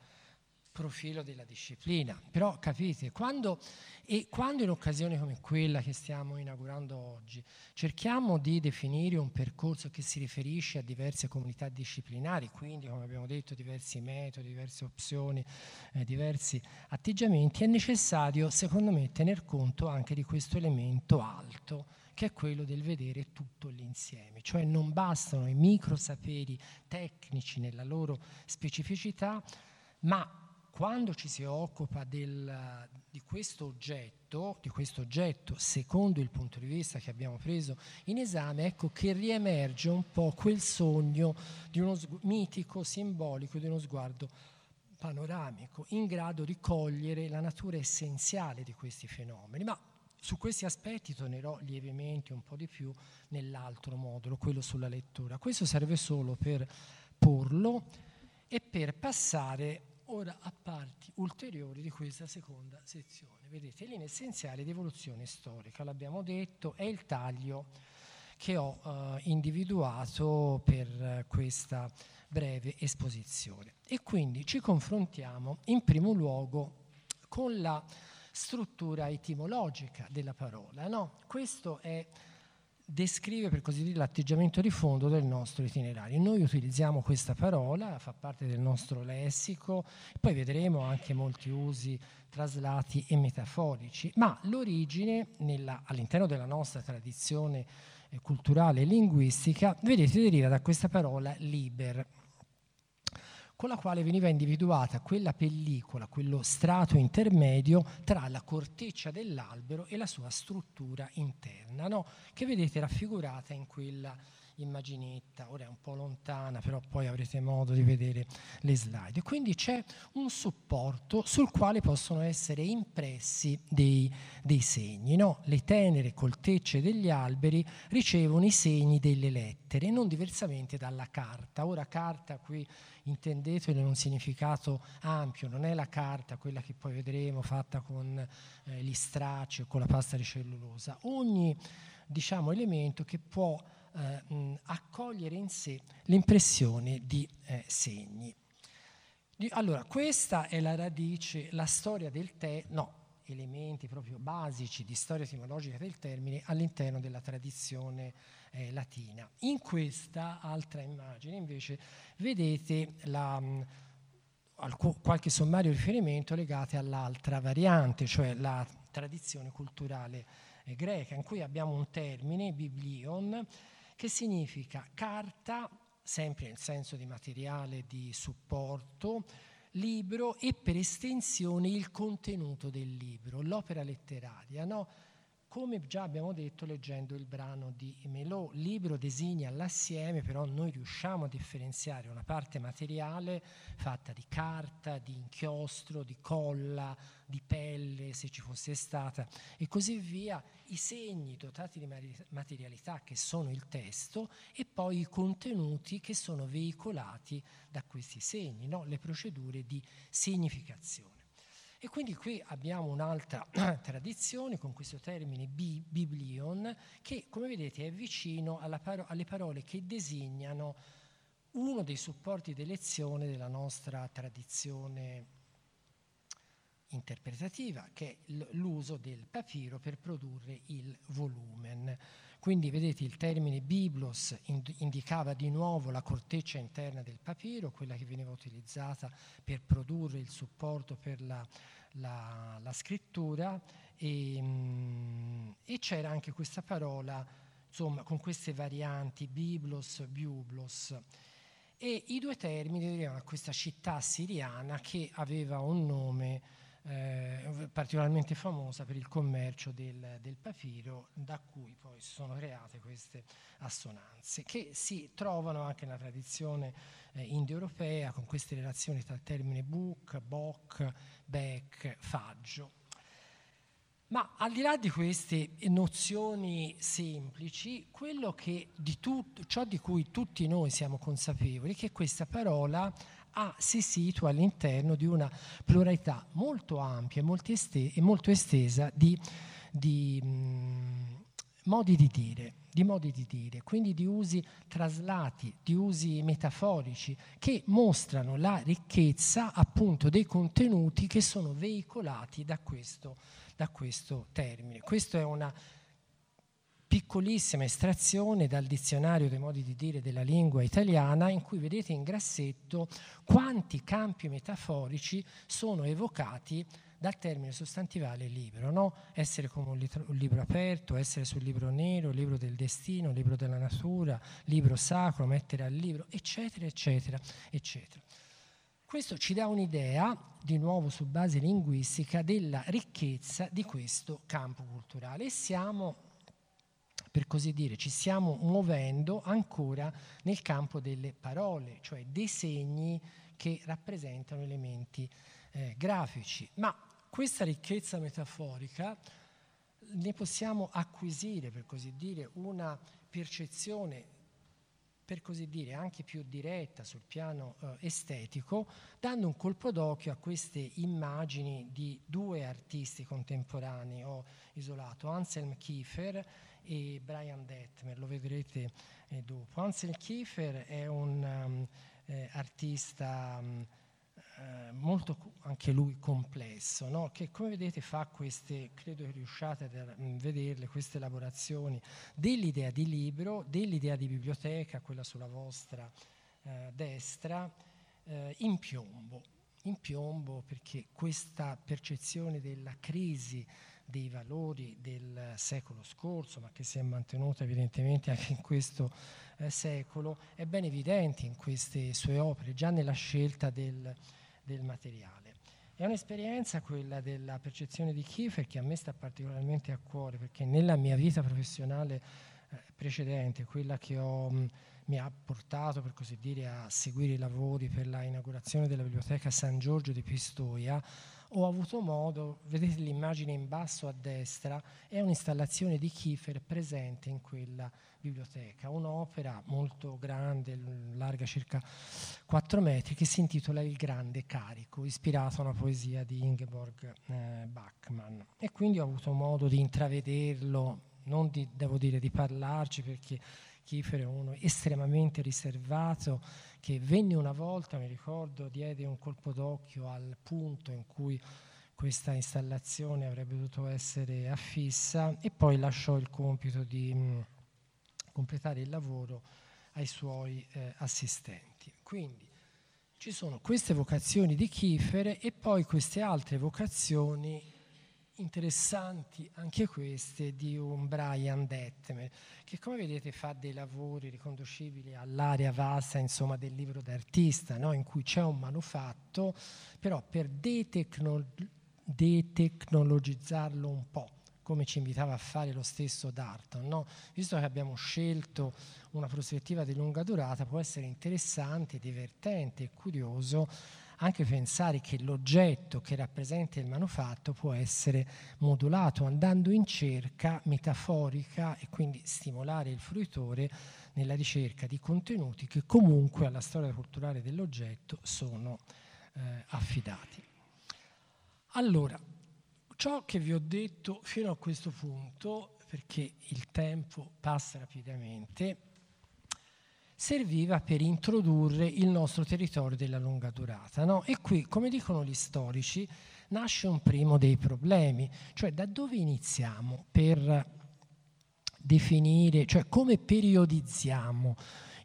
[SPEAKER 1] profilo della disciplina. Però capite, quando, e quando in occasioni come quella che stiamo inaugurando oggi cerchiamo di definire un percorso che si riferisce a diverse comunità disciplinari, quindi come abbiamo detto diversi metodi, diverse opzioni, eh, diversi atteggiamenti, è necessario secondo me tener conto anche di questo elemento alto che è quello del vedere tutto l'insieme, cioè non bastano i micro saperi tecnici nella loro specificità, ma quando ci si occupa del, di, questo oggetto, di questo oggetto, secondo il punto di vista che abbiamo preso in esame, ecco che riemerge un po' quel sogno di uno mitico, simbolico, di uno sguardo panoramico, in grado di cogliere la natura essenziale di questi fenomeni. Ma su questi aspetti tornerò lievemente un po' di più nell'altro modulo, quello sulla lettura. Questo serve solo per porlo e per passare ora a parti ulteriori di questa seconda sezione. Vedete, linea essenziale di evoluzione storica, l'abbiamo detto, è il taglio che ho eh, individuato per questa breve esposizione. E quindi ci confrontiamo in primo luogo con la struttura etimologica della parola. No? Questo è, descrive per così dire l'atteggiamento di fondo del nostro itinerario. Noi utilizziamo questa parola, fa parte del nostro lessico, poi vedremo anche molti usi traslati e metaforici, ma l'origine nella, all'interno della nostra tradizione eh, culturale e linguistica, vedete, deriva da questa parola liber, con la quale veniva individuata quella pellicola, quello strato intermedio tra la corteccia dell'albero e la sua struttura interna, no? che vedete raffigurata in quella immaginetta, ora è un po' lontana, però poi avrete modo di vedere le slide. Quindi c'è un supporto sul quale possono essere impressi dei, dei segni. No? Le tenere coltecce degli alberi ricevono i segni delle lettere, non diversamente dalla carta. Ora carta qui intendetelo in un significato ampio, non è la carta, quella che poi vedremo fatta con eh, gli stracci o con la pasta di cellulosa. Ogni diciamo, elemento che può eh, accogliere in sé l'impressione di eh, segni. Allora, questa è la radice, la storia del te, no, elementi proprio basici di storia etimologica del termine all'interno della tradizione eh, latina. In questa altra immagine invece vedete la, mh, qualche sommario riferimento legate all'altra variante, cioè la tradizione culturale eh, greca, in cui abbiamo un termine, biblion, che significa carta, sempre nel senso di materiale di supporto, libro e per estensione il contenuto del libro, l'opera letteraria. No? Come già abbiamo detto leggendo il brano di Melò, libro designa l'assieme, però noi riusciamo a differenziare una parte materiale fatta di carta, di inchiostro, di colla, di pelle, se ci fosse stata, e così via, i segni dotati di materialità che sono il testo e poi i contenuti che sono veicolati da questi segni, no? le procedure di significazione. E quindi qui abbiamo un'altra tradizione con questo termine bi, biblion che, come vedete, è vicino paro- alle parole che designano uno dei supporti di lezione della nostra tradizione interpretativa, che è l'uso del papiro per produrre il volumen. Quindi vedete il termine biblos indicava di nuovo la corteccia interna del papiro, quella che veniva utilizzata per produrre il supporto per la, la, la scrittura e, mm, e, c'era anche questa parola, insomma, con queste varianti biblos, biublos. E i due termini derivano a questa città siriana che aveva un nome eh, particolarmente famosa per il commercio del, del, papiro, da cui poi sono create queste assonanze, che si trovano anche nella tradizione eh, indoeuropea, con queste relazioni tra il termine book, boc, bec, faggio. Ma al di là di queste nozioni semplici, quello che di tut- ciò di cui tutti noi siamo consapevoli è che questa parola ha, si situa all'interno di una pluralità molto ampia e molto estesa di, di mh, mm, modi di dire di modi di dire, quindi di usi traslati, di usi metaforici che mostrano la ricchezza appunto dei contenuti che sono veicolati da questo, da questo termine. Questa è una piccolissima estrazione dal dizionario dei modi di dire della lingua italiana in cui vedete in grassetto quanti campi metaforici sono evocati dal termine sostantivale libro, no? essere come un, litro, un, libro aperto, essere sul libro nero, libro del destino, libro della natura, libro sacro, mettere al libro, eccetera, eccetera, eccetera. Questo ci dà un'idea, di nuovo su base linguistica, della ricchezza di questo campo culturale e siamo per così dire, ci stiamo muovendo ancora nel campo delle parole, cioè dei segni che rappresentano elementi eh, grafici. Ma questa ricchezza metaforica ne possiamo acquisire, per così dire, una percezione per così dire, anche più diretta sul piano eh, estetico, dando un colpo d'occhio a queste immagini di due artisti contemporanei, ho isolato, Anselm Kiefer e Brian Detmer, lo vedrete eh, dopo. Ansel Kiefer è un um, eh, artista um, eh, molto anche lui complesso, no? che come vedete fa queste, credo che riusciate a mm, vederle, queste elaborazioni dell'idea di libro, dell'idea di biblioteca, quella sulla vostra eh, destra, eh, in piombo, in piombo perché questa percezione della crisi dei valori del secolo scorso, ma che si è mantenuta evidentemente anche in questo eh, secolo, è ben evidente in queste sue opere, già nella scelta del, del materiale. È un'esperienza quella della percezione di Kiefer che a me sta particolarmente a cuore perché nella mia vita professionale eh, precedente, quella che ho, mh, mi ha portato per così dire a seguire i lavori per la inaugurazione della biblioteca San Giorgio di Pistoia, ho avuto modo, vedete l'immagine in basso a destra, è un'installazione di Kiefer presente in quella biblioteca, un'opera molto grande, larga circa 4 metri, che si intitola Il grande carico, ispirata a una poesia di Ingeborg eh, Bachmann. E quindi ho avuto modo di intravederlo, non di, devo dire di parlarci perché Kiefer è uno estremamente riservato che venne una volta, mi ricordo, diede un colpo d'occhio al punto in cui questa installazione avrebbe dovuto essere affissa e poi lasciò il compito di mh, mm, completare il lavoro ai suoi eh, assistenti. Quindi ci sono queste vocazioni di Kiefer e poi queste altre vocazioni interessanti anche queste di un Brian Detmer che come vedete fa dei lavori riconducibili all'area vasta insomma, del libro d'artista no? in cui c'è un manufatto però per detecno- detecnologizzarlo un po' come ci invitava a fare lo stesso Darton. No? Visto che abbiamo scelto una prospettiva di lunga durata, può essere interessante, divertente e curioso anche pensare che l'oggetto che rappresenta il manufatto può essere modulato andando in cerca metaforica e quindi stimolare il fruitore nella ricerca di contenuti che comunque alla storia culturale dell'oggetto sono eh, affidati. Allora, ciò che vi ho detto fino a questo punto, perché il tempo passa rapidamente, serviva per introdurre il nostro territorio della lunga durata. No? E qui, come dicono gli storici, nasce un primo dei problemi, cioè da dove iniziamo per definire, cioè come periodizziamo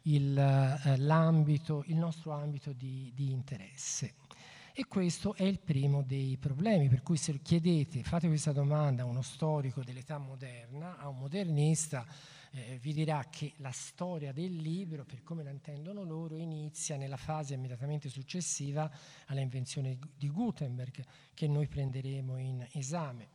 [SPEAKER 1] il, eh, il nostro ambito di, di interesse. E questo è il primo dei problemi, per cui se chiedete, fate questa domanda a uno storico dell'età moderna, a un modernista, eh, vi dirà che la storia del libro, per come la intendono loro, inizia nella fase immediatamente successiva alla invenzione di Gutenberg, che noi prenderemo in esame.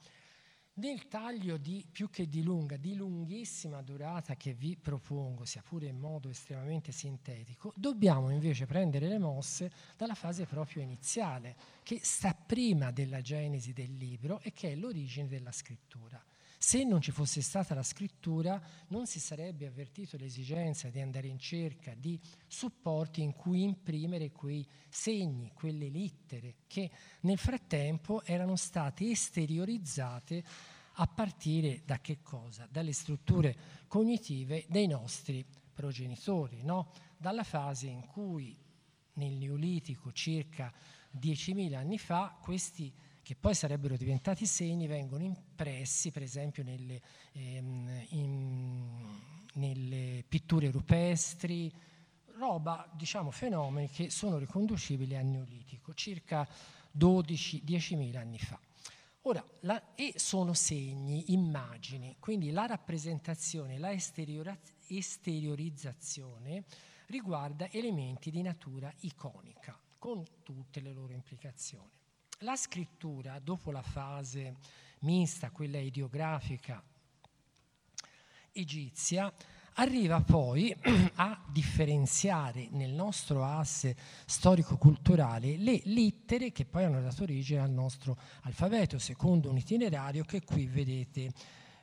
[SPEAKER 1] Nel taglio di più che di lunga, di lunghissima durata che vi propongo, sia pure in modo estremamente sintetico, dobbiamo invece prendere le mosse dalla fase proprio iniziale, che sta prima della genesi del libro e che è l'origine della scrittura. Se non ci fosse stata la scrittura non si sarebbe avvertito l'esigenza di andare in cerca di supporti in cui imprimere quei segni, quelle lettere che nel frattempo erano state esteriorizzate a partire da che cosa? Dalle strutture cognitive dei nostri progenitori, no? dalla fase in cui nel Neolitico circa 10.000 anni fa questi che poi sarebbero diventati segni, vengono impressi per esempio nelle, ehm, in, nelle pitture rupestri, roba, diciamo, fenomeni che sono riconducibili al Neolitico, circa 12-10.000 anni fa. Ora, la, e sono segni, immagini, quindi la rappresentazione, la esteriorizzazione riguarda elementi di natura iconica, con tutte le loro implicazioni. La scrittura, dopo la fase mista, quella idiografica egizia, arriva poi a differenziare nel nostro asse storico-culturale le lettere che poi hanno dato origine al nostro alfabeto, secondo un itinerario che qui vedete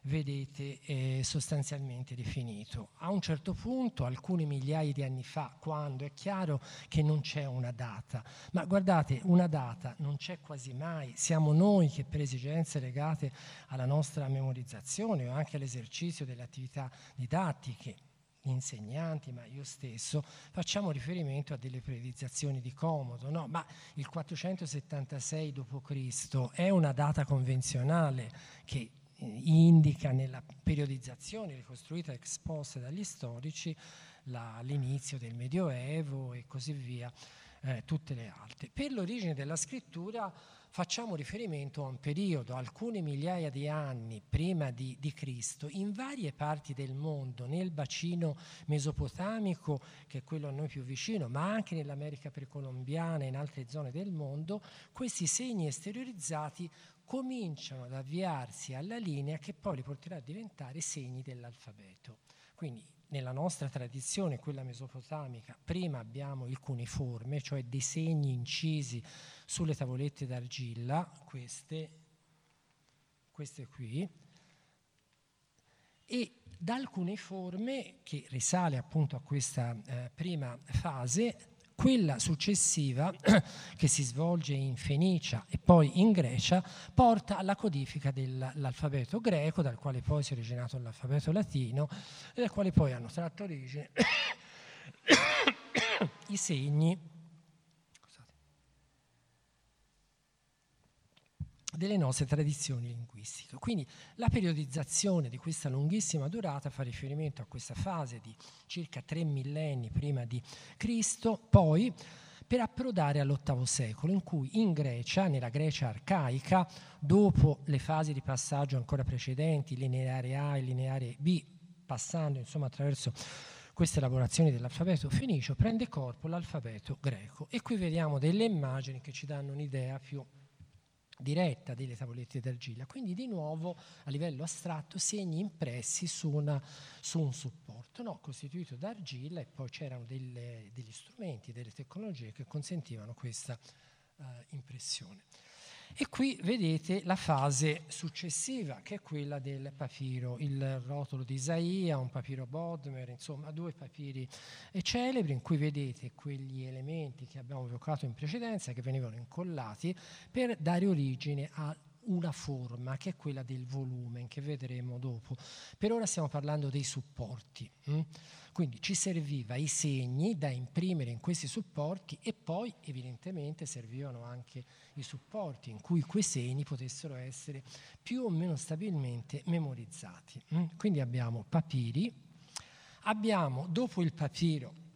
[SPEAKER 1] vedete eh, sostanzialmente definito. A un certo punto, alcune migliaia di anni fa, quando è chiaro che non c'è una data, ma guardate, una data non c'è quasi mai, siamo noi che per esigenze legate alla nostra memorizzazione o anche all'esercizio delle attività didattiche, insegnanti, ma io stesso, facciamo riferimento a delle periodizzazioni di Comodo, no? ma il 476 d.C. è una data convenzionale che indica nella periodizzazione ricostruita ex post dagli storici la, l'inizio del Medioevo e così via, eh, tutte le altre. Per l'origine della scrittura facciamo riferimento a un periodo, alcune migliaia di anni prima di, di, Cristo, in varie parti del mondo, nel bacino mesopotamico, che è quello a noi più vicino, ma anche nell'America precolombiana e in altre zone del mondo, questi segni esteriorizzati cominciano ad avviarsi alla linea che poi li porterà a diventare segni dell'alfabeto. Quindi nella nostra tradizione, quella mesopotamica, prima abbiamo il cuneiforme, cioè dei segni incisi sulle tavolette d'argilla, queste, queste qui, e dal cuneiforme, che risale appunto a questa eh, prima fase, quella successiva, che si svolge in Fenicia e poi in Grecia, porta alla codifica dell'alfabeto greco, dal quale poi si è originato l'alfabeto latino, e dal quale poi hanno tratto origine i segni delle nostre tradizioni linguistiche. Quindi la periodizzazione di questa lunghissima durata fa riferimento a questa fase di circa tre millenni prima di Cristo, poi per approdare all'VIII secolo, in cui in Grecia, nella Grecia arcaica, dopo le fasi di passaggio ancora precedenti, lineare A e lineare B, passando insomma attraverso queste elaborazioni dell'alfabeto fenicio, prende corpo l'alfabeto greco. E qui vediamo delle immagini che ci danno un'idea più diretta delle tavolette d'argilla, quindi di nuovo a livello astratto segni impressi su, una, su un supporto no? costituito da argilla e poi c'erano delle, degli strumenti, delle tecnologie che consentivano questa uh, impressione. E qui vedete la fase successiva, che è quella del papiro, il rotolo di Isaia, un papiro Bodmer, insomma due papiri celebri in cui vedete quegli elementi che abbiamo evocato in precedenza, che venivano incollati per dare origine a una forma che è quella del volume che vedremo dopo. Per ora stiamo parlando dei supporti. Hm? Quindi ci serviva i segni da imprimere in questi supporti e poi evidentemente servivano anche i supporti in cui quei segni potessero essere più o meno stabilmente memorizzati. Mm? Quindi abbiamo papiri, abbiamo dopo il papiro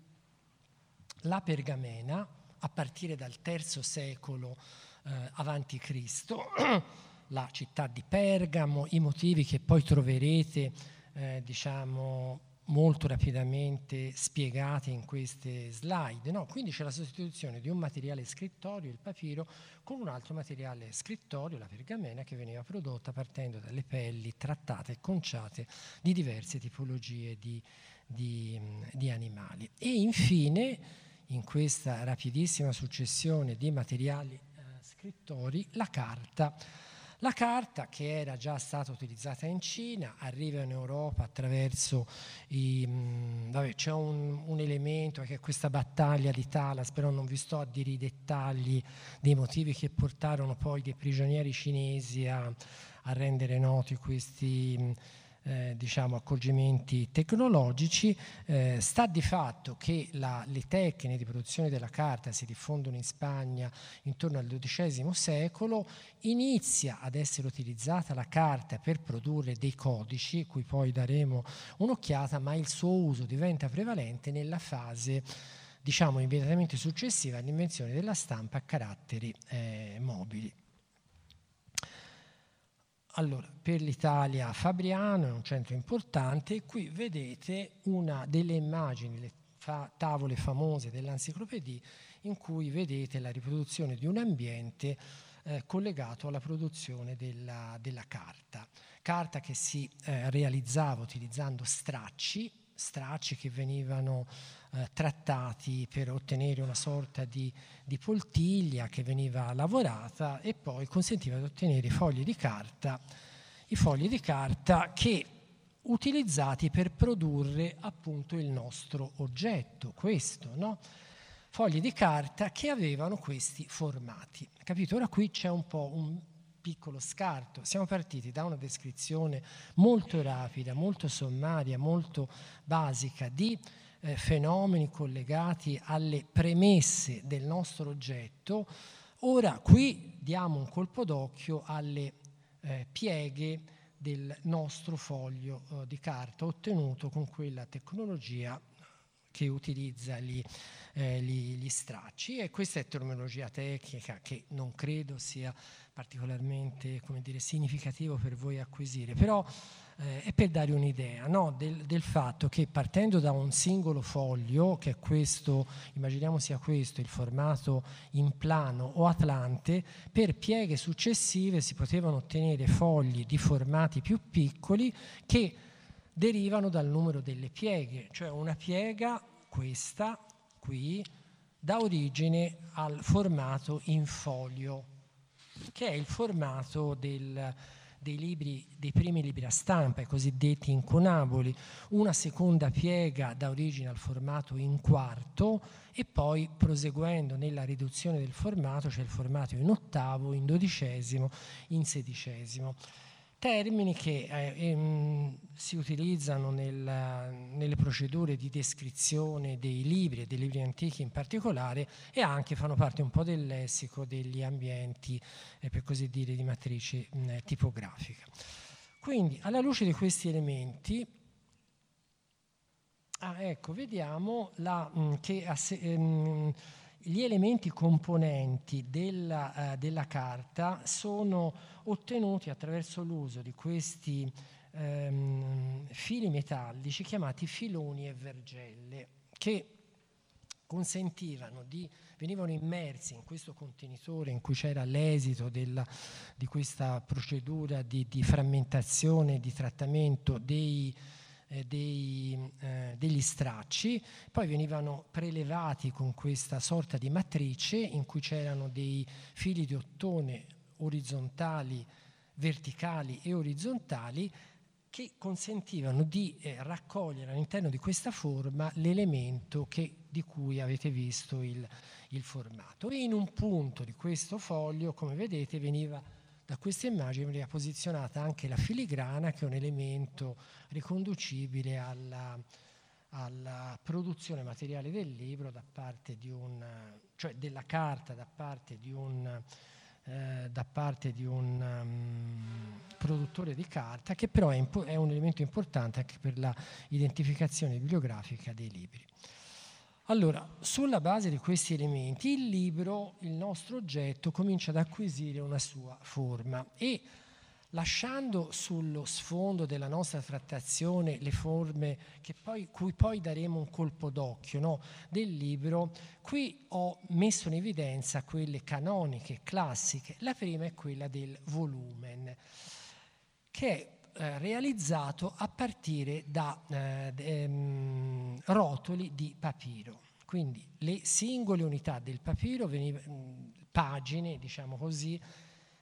[SPEAKER 1] la pergamena a partire dal III secolo eh, avanti Cristo, la città di Pergamo, i motivi che poi troverete eh, diciamo molto rapidamente spiegate in queste slide. No? Quindi c'è la sostituzione di un materiale scrittorio, il papiro, con un altro materiale scrittorio, la pergamena, che veniva prodotta partendo dalle pelli trattate e conciate di diverse tipologie di, di, di animali. E infine, in questa rapidissima successione di materiali eh, scrittori, la carta la carta, che era già stata utilizzata in Cina, arriva in Europa attraverso i... Mh, mm, vabbè, c'è un, un, elemento che è questa battaglia di Talas, però non vi sto a dire i dettagli dei motivi che portarono poi dei prigionieri cinesi a, a rendere noti questi... Mh, eh, diciamo, accorgimenti tecnologici, eh, sta di fatto che la, le tecniche di produzione della carta si diffondono in Spagna intorno al XII secolo, inizia ad essere utilizzata la carta per produrre dei codici, cui poi daremo un'occhiata, ma il suo uso diventa prevalente nella fase diciamo immediatamente successiva all'invenzione della stampa a caratteri eh, mobili. Allora, per l'Italia Fabriano è un centro importante e qui vedete una delle immagini, le fa- tavole famose dell'enciclopedia, in cui vedete la riproduzione di un ambiente eh, collegato alla produzione della, della, carta. Carta che si eh, realizzava utilizzando stracci, stracci che venivano eh, trattati per ottenere una sorta di, di, poltiglia che veniva lavorata e poi consentiva di ottenere i fogli di carta, i fogli di carta che utilizzati per produrre appunto il nostro oggetto, questo, no? Fogli di carta che avevano questi formati. Capito? Ora qui c'è un po' un piccolo scarto. Siamo partiti da una descrizione molto rapida, molto sommaria, molto basica di eh, fenomeni collegati alle premesse del nostro oggetto. Ora qui diamo un colpo d'occhio alle eh, pieghe del nostro foglio eh, di carta ottenuto con quella tecnologia che utilizza gli, eh, gli, gli, stracci e questa è terminologia tecnica che non credo sia particolarmente dire, significativo per voi acquisire, però eh, è per dare un'idea no? del, del, fatto che partendo da un singolo foglio, che è questo, immaginiamo sia questo, il formato in plano o atlante, per pieghe successive si potevano ottenere fogli di formati più piccoli che derivano dal numero delle pieghe, cioè una piega, questa qui, dà origine al formato in folio, che è il formato del, dei, libri, dei primi libri a stampa, i cosiddetti incunaboli, una seconda piega dà origine al formato in quarto e poi proseguendo nella riduzione del formato c'è il formato in ottavo, in dodicesimo, in sedicesimo termini che eh, ehm, si utilizzano nel, nelle procedure di descrizione dei libri e dei libri antichi in particolare e anche fanno parte un po' del lessico degli ambienti, eh, per così dire, di matrice mh, tipografica. Quindi, alla luce di questi elementi, ah, ecco, vediamo la, mh, che asse, ehm, gli elementi componenti della, eh, della, carta sono ottenuti attraverso l'uso di questi ehm, fili metallici chiamati filoni e vergelle che consentivano di, venivano immersi in questo contenitore in cui c'era l'esito della, di questa procedura di, di frammentazione di trattamento dei eh, dei, eh, degli stracci, poi venivano prelevati con questa sorta di matrice in cui c'erano dei fili di ottone orizzontali, verticali e orizzontali che consentivano di eh, raccogliere all'interno di questa forma l'elemento che, di cui avete visto il, il formato. E in un punto di questo foglio, come vedete, veniva da questa immagine veniva posizionata anche la filigrana, che è un elemento riconducibile alla, alla produzione materiale del libro da parte di un, cioè della carta da parte di un, eh, da parte di un um, produttore di carta, che però è, impo- è un elemento importante anche per l'identificazione bibliografica dei libri. Allora, sulla base di questi elementi, il libro, il nostro oggetto, comincia ad acquisire una sua forma e lasciando sullo sfondo della nostra trattazione le forme poi, cui poi daremo un colpo d'occhio no, del libro, qui ho messo in evidenza quelle canoniche, classiche. La prima è quella del volumen, che è eh, realizzato a partire da eh, ehm, rotoli di papiro. Quindi le singole unità del papiro, veniva, pagine, diciamo così,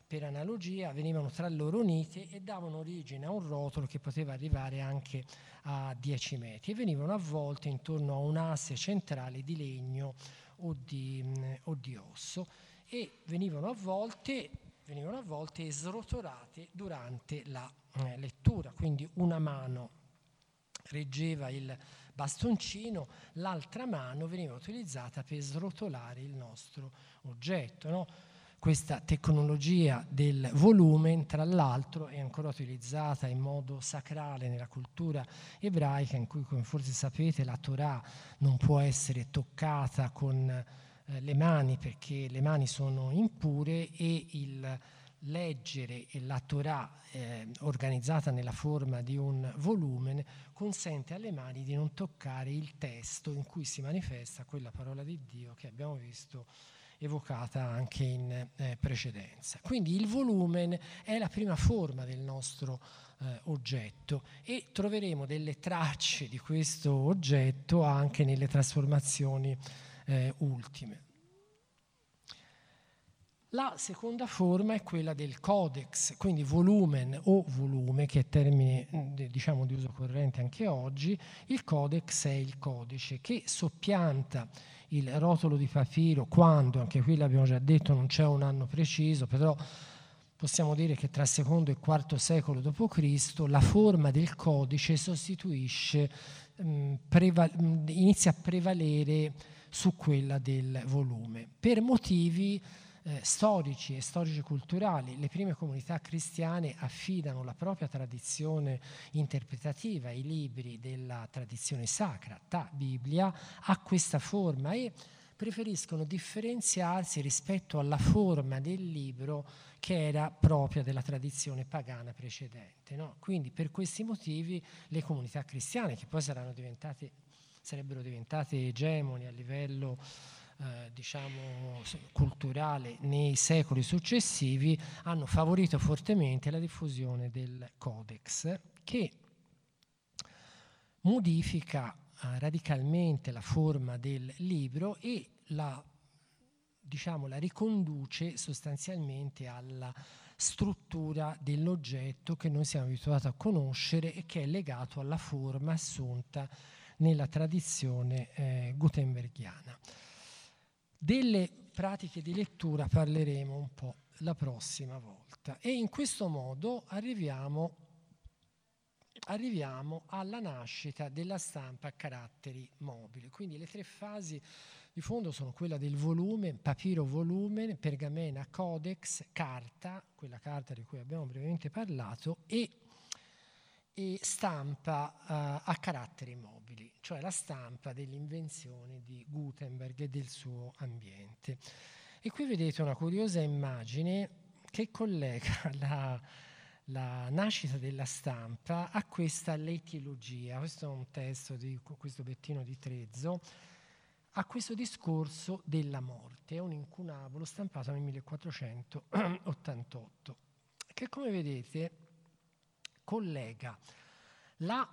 [SPEAKER 1] per analogia, venivano tra loro unite e davano origine a un rotolo che poteva arrivare anche a 10 metri e venivano avvolte intorno a un asse centrale di legno o di, o di osso e venivano avvolte, venivano avvolte e srotolate durante la eh, lettura, quindi una mano reggeva il bastoncino, l'altra mano veniva utilizzata per srotolare il nostro oggetto. No? Questa tecnologia del volume, tra l'altro, è ancora utilizzata in modo sacrale nella cultura ebraica, in cui, come forse sapete, la Torah non può essere toccata con eh, le mani perché le mani sono impure e il leggere la Torah eh, organizzata nella forma di un volume consente alle mani di non toccare il testo in cui si manifesta quella parola di Dio che abbiamo visto evocata anche in eh, precedenza. Quindi il volumen è la prima forma del nostro eh, oggetto e troveremo delle tracce di questo oggetto anche nelle trasformazioni eh, ultime. La seconda forma è quella del codex, quindi volumen o volume, che è termine diciamo, di uso corrente anche oggi. Il codex è il codice che soppianta il rotolo di papiro quando, anche qui l'abbiamo già detto, non c'è un anno preciso, però possiamo dire che tra il secondo e il quarto secolo d.C. la forma del codice sostituisce, mh, mm, preva- mm, inizia a prevalere su quella del volume, per motivi eh, storici e storici-culturali. Le prime comunità cristiane affidano la propria tradizione interpretativa, i libri della tradizione sacra, ta Bibbia, a questa forma e preferiscono differenziarsi rispetto alla forma del libro che era propria della tradizione pagana precedente. No? Quindi per questi motivi le comunità cristiane, che poi diventate, sarebbero diventate egemoni a livello eh, diciamo, culturale nei secoli successivi, hanno favorito fortemente la diffusione del codex che modifica radicalmente la forma del libro e la, diciamo, la riconduce sostanzialmente alla struttura dell'oggetto che noi siamo abituati a conoscere e che è legato alla forma assunta nella tradizione eh, gutenbergiana. Delle pratiche di lettura parleremo un po' la prossima volta e in questo modo arriviamo arriviamo alla nascita della stampa a caratteri mobili. Quindi le tre fasi di fondo sono quella del volume, papiro volume, pergamena codex, carta, quella carta di cui abbiamo brevemente parlato, e, e stampa uh, a caratteri mobili, cioè la stampa delle invenzioni di Gutenberg e del suo ambiente. E qui vedete una curiosa immagine che collega la la nascita della stampa a questa letiologia, questo è un testo di questo Bettino di Trezzo, a questo discorso della morte, è un incunabolo stampato nel 1488, che come vedete collega la,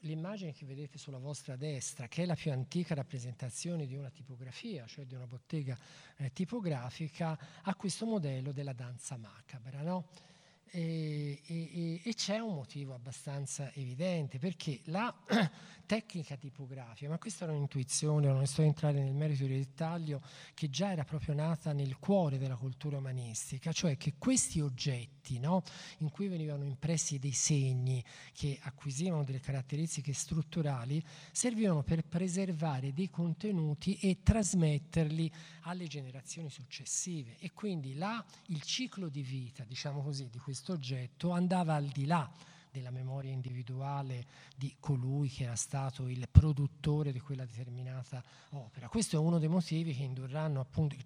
[SPEAKER 1] l'immagine che vedete sulla vostra destra, che è la più antica rappresentazione di una tipografia, cioè di una bottega eh, tipografica, a questo modello della danza macabra. No? E, e, e, c'è un motivo abbastanza evidente perché la tecnica tipografica, ma questa era un'intuizione, non sto a entrare nel merito del dettaglio, che già era proprio nata nel cuore della cultura umanistica, cioè che questi oggetti no, in cui venivano impressi dei segni che acquisivano delle caratteristiche strutturali, servivano per preservare dei contenuti e trasmetterli alle generazioni successive. E quindi là il ciclo di vita, diciamo così, di questo oggetto andava al di là della memoria individuale di colui che era stato il produttore di quella determinata opera. Questo è uno dei motivi che indurranno appunto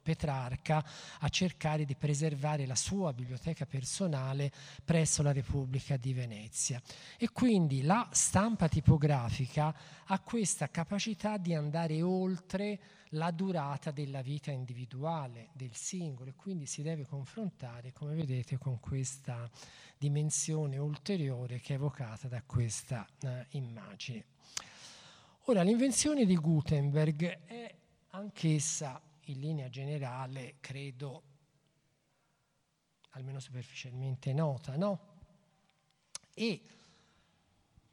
[SPEAKER 1] Petrarca a cercare di preservare la sua biblioteca personale presso la Repubblica di Venezia. E quindi la stampa tipografica ha questa capacità di andare oltre la durata della vita individuale del singolo e quindi si deve confrontare, come vedete, con questa dimensione ulteriore che è evocata da questa uh, immagine. Ora, l'invenzione di Gutenberg è anch'essa in linea generale, credo, almeno superficialmente nota, no? E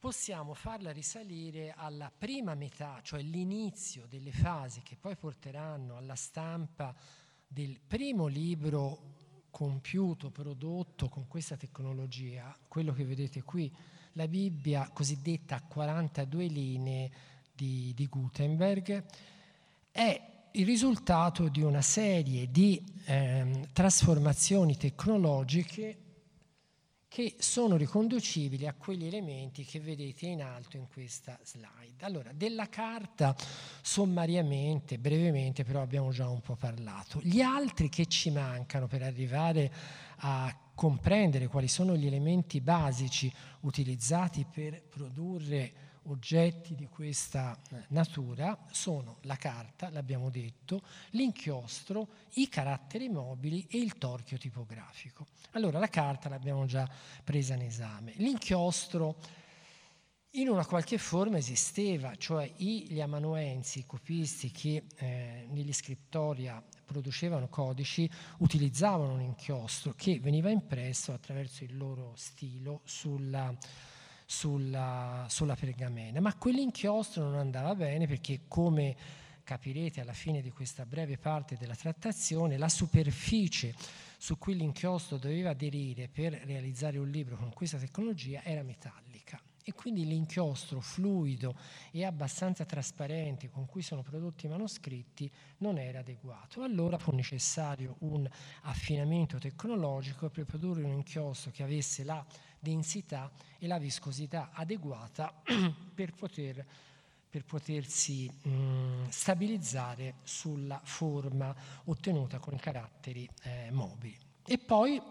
[SPEAKER 1] possiamo farla risalire alla prima metà, cioè l'inizio delle fasi che poi porteranno alla stampa del primo libro compiuto, prodotto con questa tecnologia, quello che vedete qui, la Bibbia cosiddetta a 42 linee di, di Gutenberg, è il risultato di una serie di eh, trasformazioni tecnologiche che sono riconducibili a quegli elementi che vedete in alto in questa slide. Allora, della carta sommariamente, brevemente, però abbiamo già un po' parlato. Gli altri che ci mancano per arrivare a comprendere quali sono gli elementi basici utilizzati per produrre oggetti di questa eh, natura sono la carta, l'abbiamo detto, l'inchiostro, i caratteri mobili e il torchio tipografico. Allora la carta l'abbiamo già presa in esame. L'inchiostro in una qualche forma esisteva, cioè gli amanuensi, i copisti che eh, negli scrittoria producevano codici utilizzavano un inchiostro che veniva impresso attraverso il loro stilo sulla sulla, sulla pergamena, ma quell'inchiostro non andava bene perché come capirete alla fine di questa breve parte della trattazione, la superficie su cui l'inchiostro doveva aderire per realizzare un libro con questa tecnologia era metallica e quindi l'inchiostro fluido e abbastanza trasparente con cui sono prodotti i manoscritti non era adeguato. Allora fu necessario un affinamento tecnologico per produrre un inchiostro che avesse la densità e la viscosità adeguata per, poter, per potersi mh, stabilizzare sulla forma ottenuta con i caratteri eh, mobili. E poi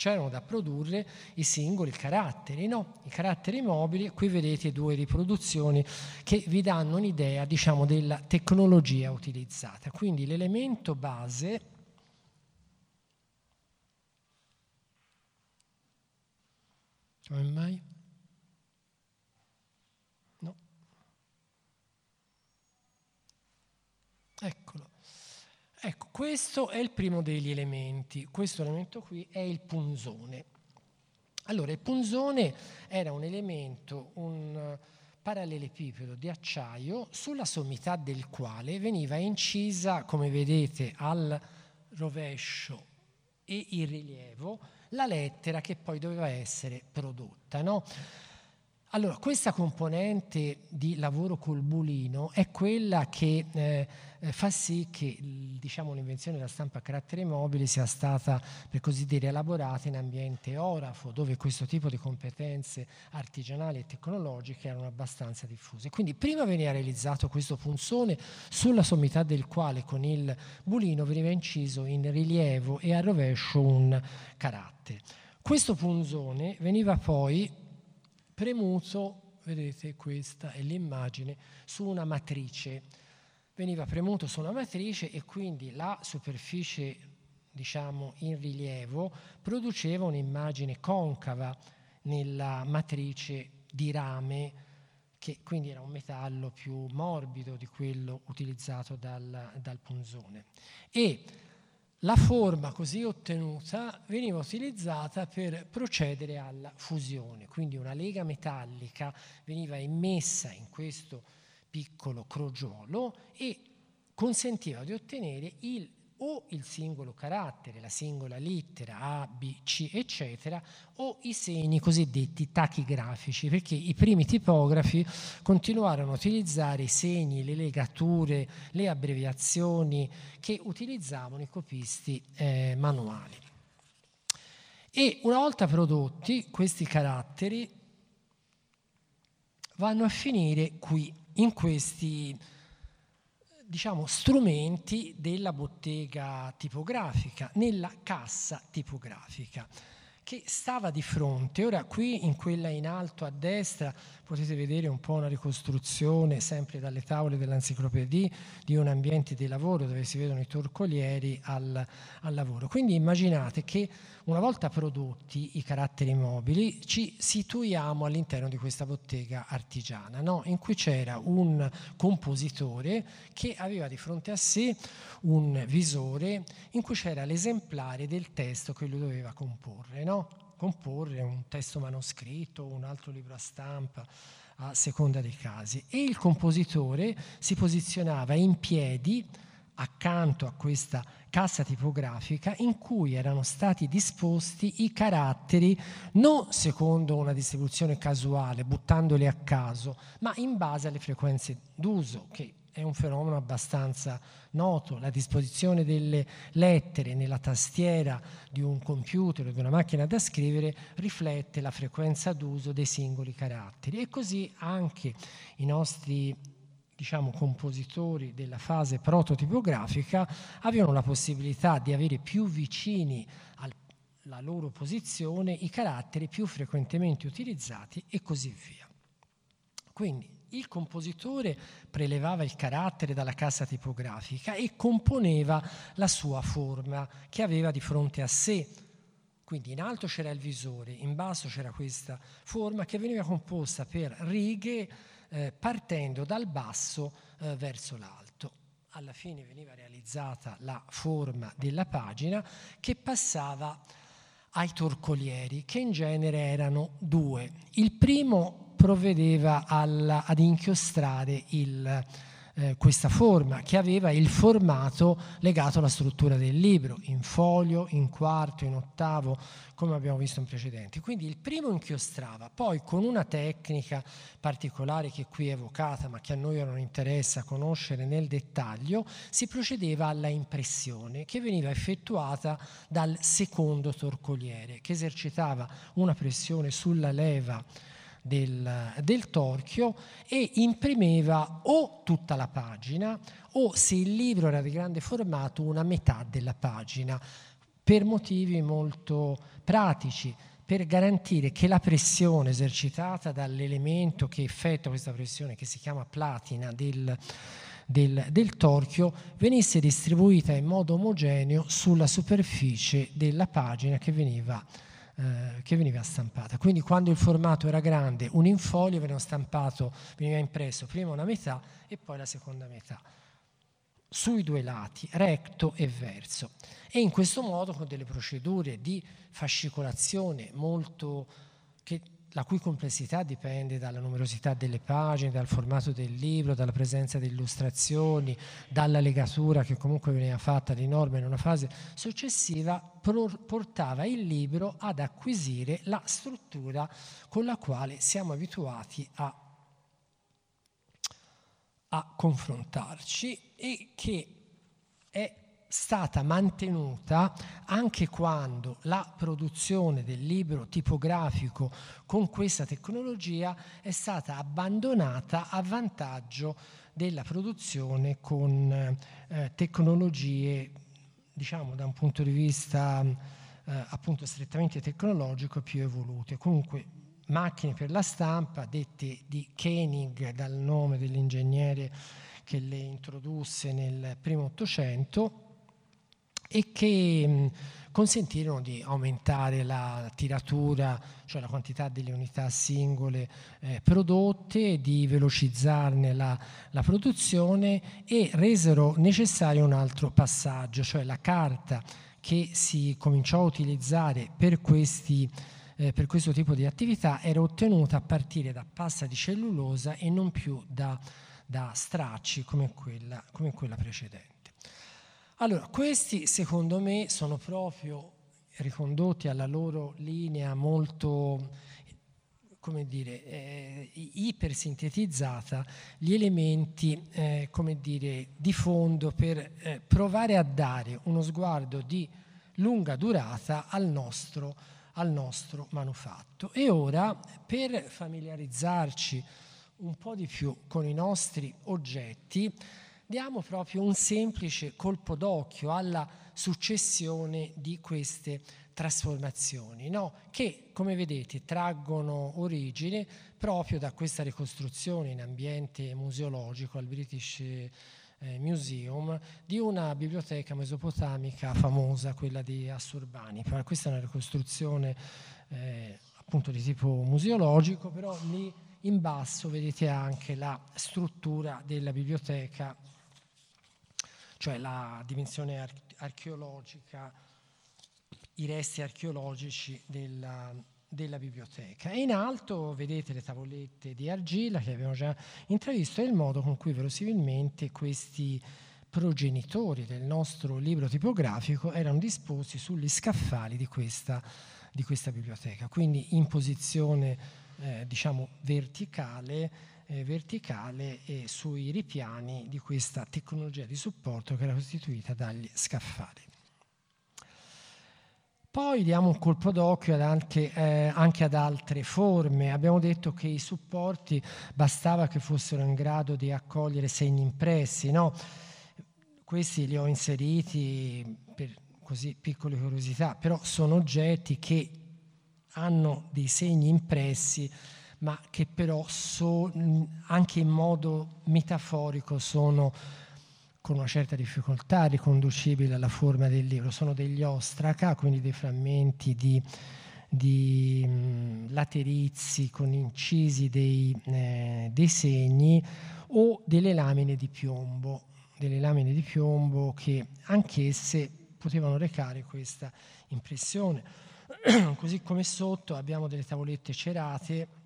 [SPEAKER 1] c'erano da produrre i singoli caratteri, no? I caratteri mobili, qui vedete due riproduzioni che vi danno un'idea, diciamo, della tecnologia utilizzata. Quindi l'elemento base Come mai? No. Eccolo. Ecco, questo è il primo degli elementi. Questo elemento qui è il punzone. Allora, il punzone era un elemento, un parallelepipedo di acciaio sulla sommità del quale veniva incisa, come vedete, al rovescio e in rilievo la lettera che poi doveva essere prodotta. No? Allora, questa componente di lavoro col bulino è quella che eh, eh, fa sì che diciamo, l'invenzione della stampa a carattere mobile sia stata, per così dire, elaborata in ambiente orafo, dove questo tipo di competenze artigianali e tecnologiche erano abbastanza diffuse. Quindi prima veniva realizzato questo punzone sulla sommità del quale con il bulino veniva inciso in rilievo e a rovescio un carattere. Questo punzone veniva poi premuto, vedete questa è l'immagine, su una matrice veniva premuto su una matrice e quindi la superficie diciamo in rilievo produceva un'immagine concava nella matrice di rame che quindi era un metallo più morbido di quello utilizzato dal, dal punzone. E la forma così ottenuta veniva utilizzata per procedere alla fusione, quindi una lega metallica veniva immessa in questo piccolo crogiolo e consentiva di ottenere il, o il singolo carattere, la singola lettera A, B, C, eccetera, o i segni cosiddetti tachigrafici, perché i primi tipografi continuarono a utilizzare i segni, le legature, le abbreviazioni che utilizzavano i copisti eh, manuali. E una volta prodotti questi caratteri vanno a finire qui in questi diciamo, strumenti della bottega tipografica, nella cassa tipografica che stava di fronte. Ora qui in quella in alto a destra potete vedere un po' una ricostruzione sempre dalle tavole dell'enciclopedia di un ambiente di lavoro dove si vedono i torcolieri al, al lavoro. Quindi immaginate che una volta prodotti i caratteri mobili ci situiamo all'interno di questa bottega artigiana no? in cui c'era un compositore che aveva di fronte a sé un visore in cui c'era l'esemplare del testo che lui doveva comporre. No? Comporre un testo manoscritto, un altro libro a stampa, a seconda dei casi. E il compositore si posizionava in piedi accanto a questa cassa tipografica in cui erano stati disposti i caratteri non secondo una distribuzione casuale, buttandoli a caso, ma in base alle frequenze d'uso che è un fenomeno abbastanza noto, la disposizione delle lettere nella tastiera di un computer o di una macchina da scrivere riflette la frequenza d'uso dei singoli caratteri e così anche i nostri diciamo, compositori della fase prototipografica avevano la possibilità di avere più vicini alla loro posizione i caratteri più frequentemente utilizzati e così via. Quindi il compositore prelevava il carattere dalla cassa tipografica e componeva la sua forma che aveva di fronte a sé. Quindi in alto c'era il visore, in basso c'era questa forma che veniva composta per righe eh, partendo dal basso eh, verso l'alto. Alla fine veniva realizzata la forma della pagina che passava ai torcolieri, che in genere erano due. Il primo provvedeva alla, ad inchiostrare il, eh, questa forma che aveva il formato legato alla struttura del libro, in folio, in quarto, in ottavo, come abbiamo visto in precedenti. Quindi il primo inchiostrava, poi con una tecnica particolare che qui è evocata, ma che a noi non interessa conoscere nel dettaglio, si procedeva alla impressione che veniva effettuata dal secondo torcoliere, che esercitava una pressione sulla leva del, del torchio e imprimeva o tutta la pagina o se il libro era di grande formato una metà della pagina per motivi molto pratici per garantire che la pressione esercitata dall'elemento che effettua questa pressione, che si chiama platina del, del, del, torchio, venisse distribuita in modo omogeneo sulla superficie della pagina che veniva eh, che veniva stampata. Quindi quando il formato era grande, un infolio veniva stampato, veniva impresso prima una metà e poi la seconda metà sui due lati, recto e verso. E in questo modo con delle procedure di fascicolazione molto che la cui complessità dipende dalla numerosità delle pagine, dal formato del libro, dalla presenza di illustrazioni, dalla legatura che comunque veniva fatta di norma in una fase successiva, portava il libro ad acquisire la struttura con la quale siamo abituati a, a confrontarci e che è stata mantenuta anche quando la produzione del libro tipografico con questa tecnologia è stata abbandonata a vantaggio della produzione con eh, tecnologie, diciamo da un punto di vista eh, appunto strettamente tecnologico più evolute. Comunque macchine per la stampa dette di Koenig dal nome dell'ingegnere che le introdusse nel primo Ottocento e che consentirono di aumentare la tiratura, cioè la quantità delle unità singole eh, prodotte, di velocizzarne la, la, produzione e resero necessario un altro passaggio, cioè la carta che si cominciò a utilizzare per, questi, eh, per questo tipo di attività era ottenuta a partire da pasta di cellulosa e non più da, da stracci come quella, come quella precedente. Allora, questi secondo me sono proprio ricondotti alla loro linea molto, come dire, eh, ipersintetizzata, gli elementi, eh, come dire, di fondo per eh, provare a dare uno sguardo di lunga durata al nostro, al nostro manufatto. E ora, per familiarizzarci un po' di più con i nostri oggetti, diamo proprio un semplice colpo d'occhio alla successione di queste trasformazioni, no? che come vedete traggono origine proprio da questa ricostruzione in ambiente museologico al British eh, Museum di una biblioteca mesopotamica famosa, quella di Assurbani. Questa è una ricostruzione eh, appunto di tipo museologico, però lì in basso vedete anche la struttura della biblioteca cioè la dimensione archeologica, i resti archeologici della, della biblioteca. E in alto vedete le tavolette di argilla che abbiamo già intravisto e il modo con cui verosimilmente questi progenitori del nostro libro tipografico erano disposti sugli scaffali di questa, di questa biblioteca, quindi in posizione eh, diciamo verticale eh, verticale e sui ripiani di questa tecnologia di supporto che era costituita dagli scaffali. Poi diamo un colpo d'occhio ad anche, eh, anche, ad altre forme. Abbiamo detto che i supporti bastava che fossero in grado di accogliere segni impressi. No? Questi li ho inseriti per così piccole curiosità, però sono oggetti che hanno dei segni impressi ma che però so, anche in modo metaforico sono con una certa difficoltà riconducibili alla forma del libro. Sono degli ostraca, quindi dei frammenti di, di mh, laterizi con incisi dei, eh, dei segni o delle lamine di piombo, delle lamine di piombo che anch'esse potevano recare questa impressione. Così come sotto abbiamo delle tavolette cerate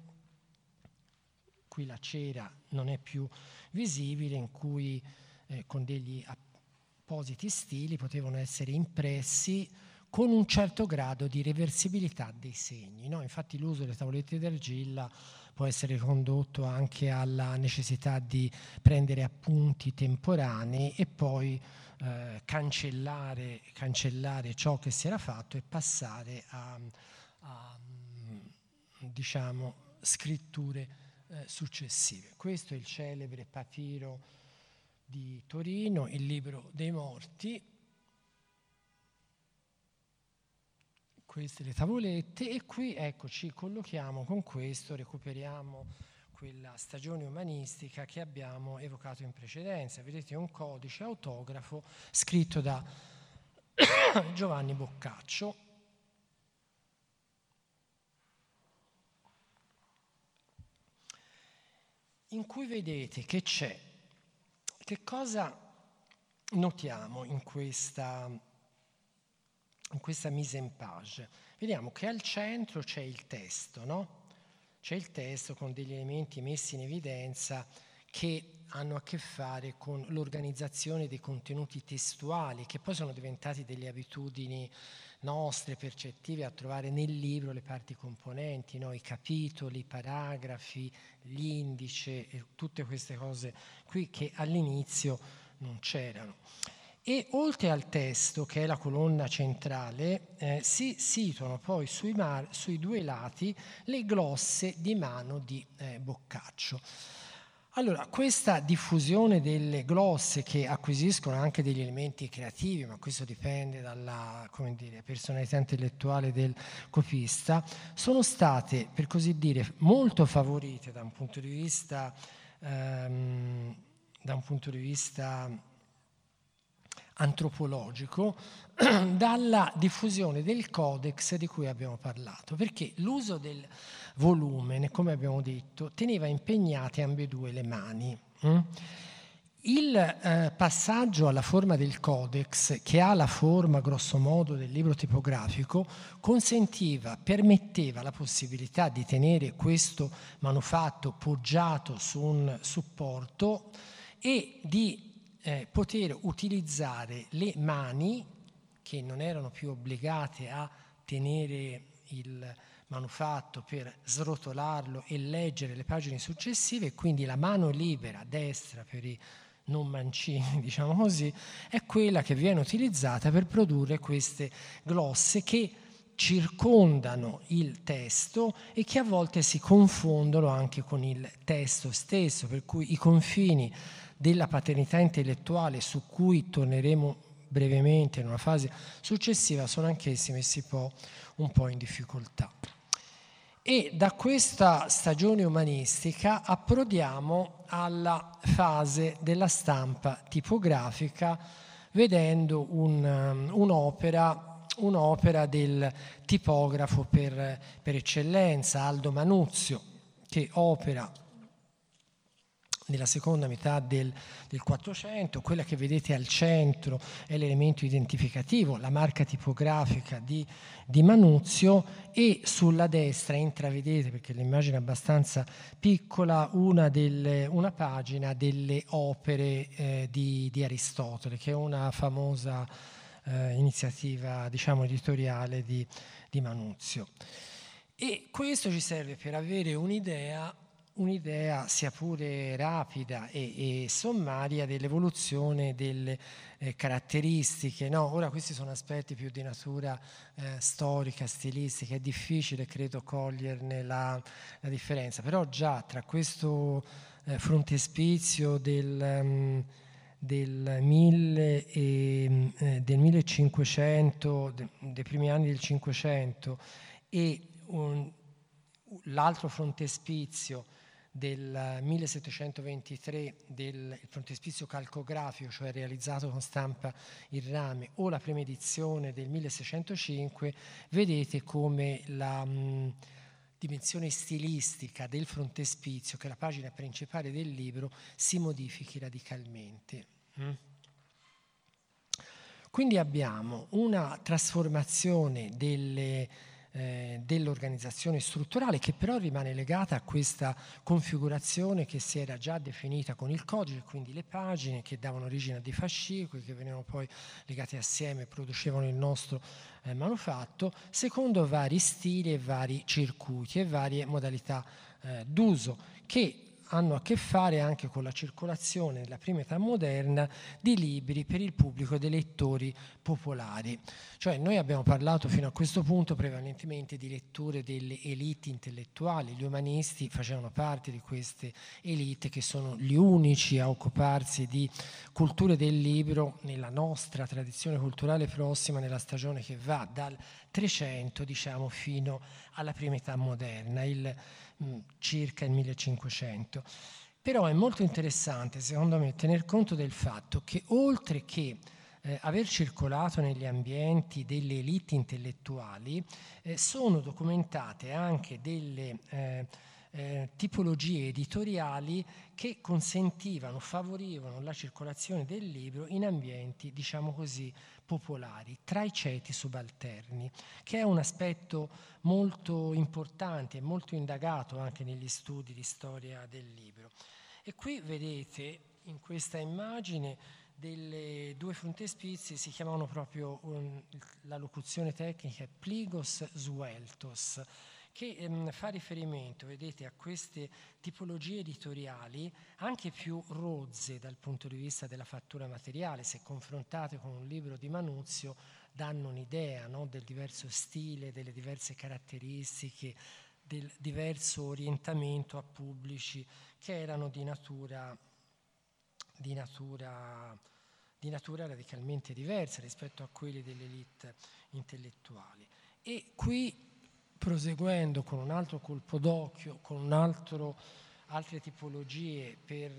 [SPEAKER 1] qui la cera non è più visibile, in cui eh, con degli appositi stili potevano essere impressi con un certo grado di reversibilità dei segni. No? Infatti l'uso delle tavolette d'argilla può essere condotto anche alla necessità di prendere appunti temporanei e poi eh, cancellare, cancellare, ciò che si era fatto e passare a, a diciamo, scritture eh, successive. Questo è il celebre papiro di Torino, il libro dei morti, queste le tavolette e qui ecco ci collochiamo con questo, recuperiamo quella stagione umanistica che abbiamo evocato in precedenza. Vedete un codice autografo scritto da Giovanni Boccaccio. In cui vedete che c'è, che cosa notiamo in questa in questa mise en page. Vediamo che al centro c'è il testo, no? C'è il testo con degli elementi messi in evidenza che hanno a che fare con l'organizzazione dei contenuti testuali, che poi sono diventati delle abitudini nostre, percettive, a trovare nel libro le parti componenti, no? i capitoli, i paragrafi, gli indici, tutte queste cose qui che all'inizio non c'erano. E oltre al testo, che è la colonna centrale, eh, si situano poi sui, mar- sui, due lati le glosse di mano di eh, Boccaccio. Allora, questa diffusione delle glosse che acquisiscono anche degli elementi creativi, ma questo dipende dalla dire, personalità intellettuale del copista, sono state, per così dire, molto favorite da un punto di vista, ehm, da un punto di vista antropologico dalla diffusione del codex di cui abbiamo parlato, perché l'uso del volume, come abbiamo detto, teneva impegnate ambedue le mani. Mm? Il eh, passaggio alla forma del codex, che ha la forma grossomodo del libro tipografico, consentiva, permetteva la possibilità di tenere questo manufatto poggiato su un supporto e di eh, poter utilizzare le mani che non erano più obbligate a tenere il manufatto per srotolarlo e leggere le pagine successive, quindi la mano libera, destra per i non mancini, diciamo così, è quella che viene utilizzata per produrre queste glosse che circondano il testo e che a volte si confondono anche con il testo stesso, per cui i confini della paternità intellettuale su cui torneremo brevemente in una fase successiva sono anch'essi messi un po' in difficoltà. E da questa stagione umanistica approdiamo alla fase della stampa tipografica vedendo un, um, un'opera, un'opera, del tipografo per, per eccellenza, Aldo Manuzio, che opera nella seconda metà del, del 400, quella che vedete al centro è l'elemento identificativo, la marca tipografica di, di Manuzio e sulla destra intravedete, perché l'immagine è abbastanza piccola, una, delle, una pagina delle opere eh, di, di, Aristotele, che è una famosa eh, iniziativa diciamo, editoriale di, di Manuzio. E questo ci serve per avere un'idea un'idea sia pure rapida e, e sommaria dell'evoluzione delle eh, caratteristiche. No? Ora questi sono aspetti più di natura eh, storica, stilistica, è difficile credo coglierne la, la differenza, però già tra questo eh, frontespizio del... Um, del, mille e, eh, del 1500, de, dei primi anni del 500 e un, l'altro frontespizio del 1723 del frontespizio calcografico, cioè realizzato con stampa in rame, o la prima edizione del 1605, vedete come la mh, dimensione stilistica del frontespizio, che è la pagina principale del libro, si modifichi radicalmente. Mm? Quindi abbiamo una trasformazione delle eh, dell'organizzazione strutturale che però rimane legata a questa configurazione che si era già definita con il codice, quindi le pagine che davano origine a dei fascicoli che venivano poi legati assieme e producevano il nostro eh, manufatto, secondo vari stili e vari circuiti e varie modalità eh, d'uso che hanno a che fare anche con la circolazione nella prima età moderna di libri per il pubblico dei lettori popolari. Cioè noi abbiamo parlato fino a questo punto prevalentemente di letture delle elite intellettuali, gli umanisti facevano parte di queste elite che sono gli unici a occuparsi di culture del libro nella nostra tradizione culturale prossima, nella stagione che va dal 300 diciamo fino alla prima età moderna. Il, circa il 1500. Però è molto interessante, secondo me, tener conto del fatto che oltre che eh, aver circolato negli ambienti delle elite intellettuali, eh, sono documentate anche delle eh, eh tipologie editoriali che consentivano, favorivano la circolazione del libro in ambienti, diciamo così, popolari, tra i ceti subalterni, che è un aspetto molto importante e molto indagato anche negli studi di storia del libro. E qui vedete in questa immagine delle due frontespizi si chiamano proprio um, la locuzione tecnica pligos sueltos, che ehm, fa riferimento, vedete, a queste tipologie editoriali anche più rozze dal punto di vista della fattura materiale, se confrontate con un libro di Manuzio, danno un'idea no, del diverso stile, delle diverse caratteristiche, del diverso orientamento a pubblici che erano di natura, di natura, di natura radicalmente diversa rispetto a quelli dell'elite intellettuali. E qui proseguendo con un altro colpo d'occhio, con altro, altre tipologie per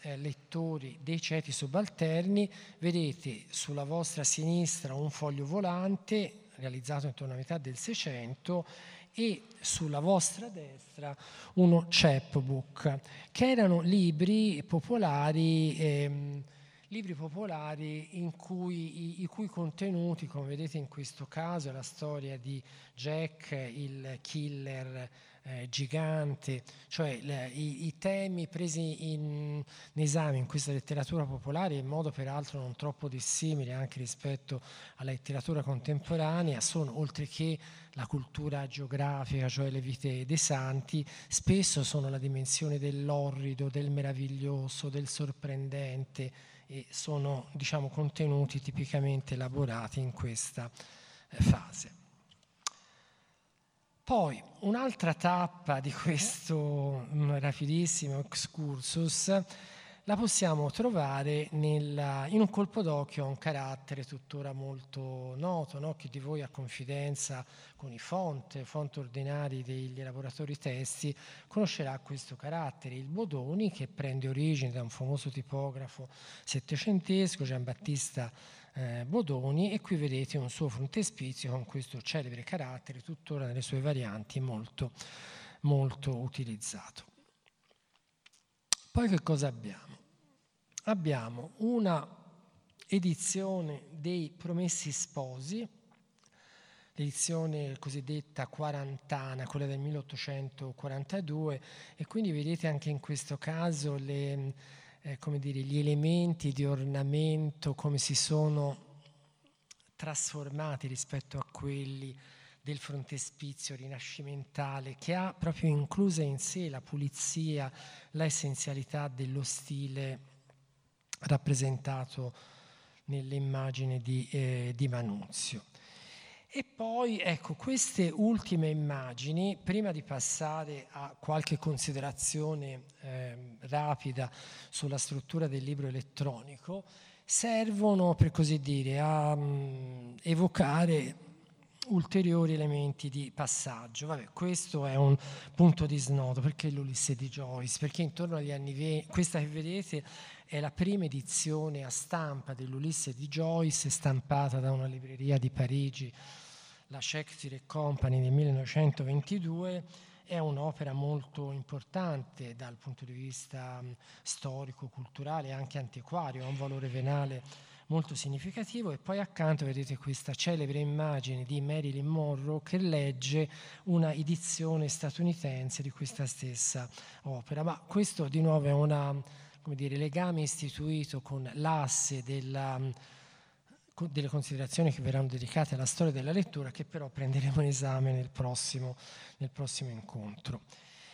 [SPEAKER 1] eh, lettori dei ceti subalterni, vedete sulla vostra sinistra un foglio volante realizzato intorno alla metà del Seicento e sulla vostra destra uno chapbook, che erano libri popolari. Ehm, libri popolari cui, i, i, cui contenuti, come vedete in questo caso, è la storia di Jack, il killer eh, gigante, cioè le, i, i, temi presi in, in, esame in questa letteratura popolare, in modo peraltro non troppo dissimile anche rispetto alla letteratura contemporanea, sono oltre che la cultura geografica, cioè le vite dei santi, spesso sono la dimensione dell'orrido, del meraviglioso, del sorprendente e sono diciamo, contenuti tipicamente elaborati in questa eh, fase. Poi un'altra tappa di questo mm, rapidissimo excursus la possiamo trovare nella, in un colpo d'occhio a un carattere tuttora molto noto, no? chi di voi ha confidenza con i font, font ordinari degli elaboratori testi, conoscerà questo carattere, il Bodoni, che prende origine da un famoso tipografo settecentesco, Giambattista eh, Bodoni, e qui vedete un suo frontespizio con questo celebre carattere, tuttora nelle sue varianti molto, molto utilizzato. Poi che cosa abbiamo? Abbiamo una edizione dei Promessi Sposi, l'edizione cosiddetta quarantana, quella del 1842, e quindi vedete anche in questo caso le, eh, dire, gli elementi di ornamento, come si sono trasformati rispetto a quelli del frontespizio rinascimentale che ha proprio inclusa in sé la pulizia, la essenzialità dello stile rappresentato nell'immagine di, eh, di Manunzio. E poi, ecco, queste ultime immagini, prima di passare a qualche considerazione eh, rapida sulla struttura del libro elettronico, servono, per così dire, a um, evocare ulteriori elementi di passaggio. Vabbè, questo è un punto di snodo, perché l'Ulisse di Joyce? Perché intorno agli anni 20, questa che vedete è la prima edizione a stampa dell'Ulisse di Joyce, stampata da una libreria di Parigi, la Shakespeare Company nel 1922, è un'opera molto importante dal punto di vista storico, culturale e anche antiquario, ha un valore venale molto significativo. E poi accanto vedete questa celebre immagine di Marilyn Monroe che legge una edizione statunitense di questa stessa opera. Ma questo di nuovo è un legame istituito con l'asse della, delle considerazioni che verranno dedicate alla storia della lettura che però prenderemo in esame nel prossimo, nel prossimo incontro.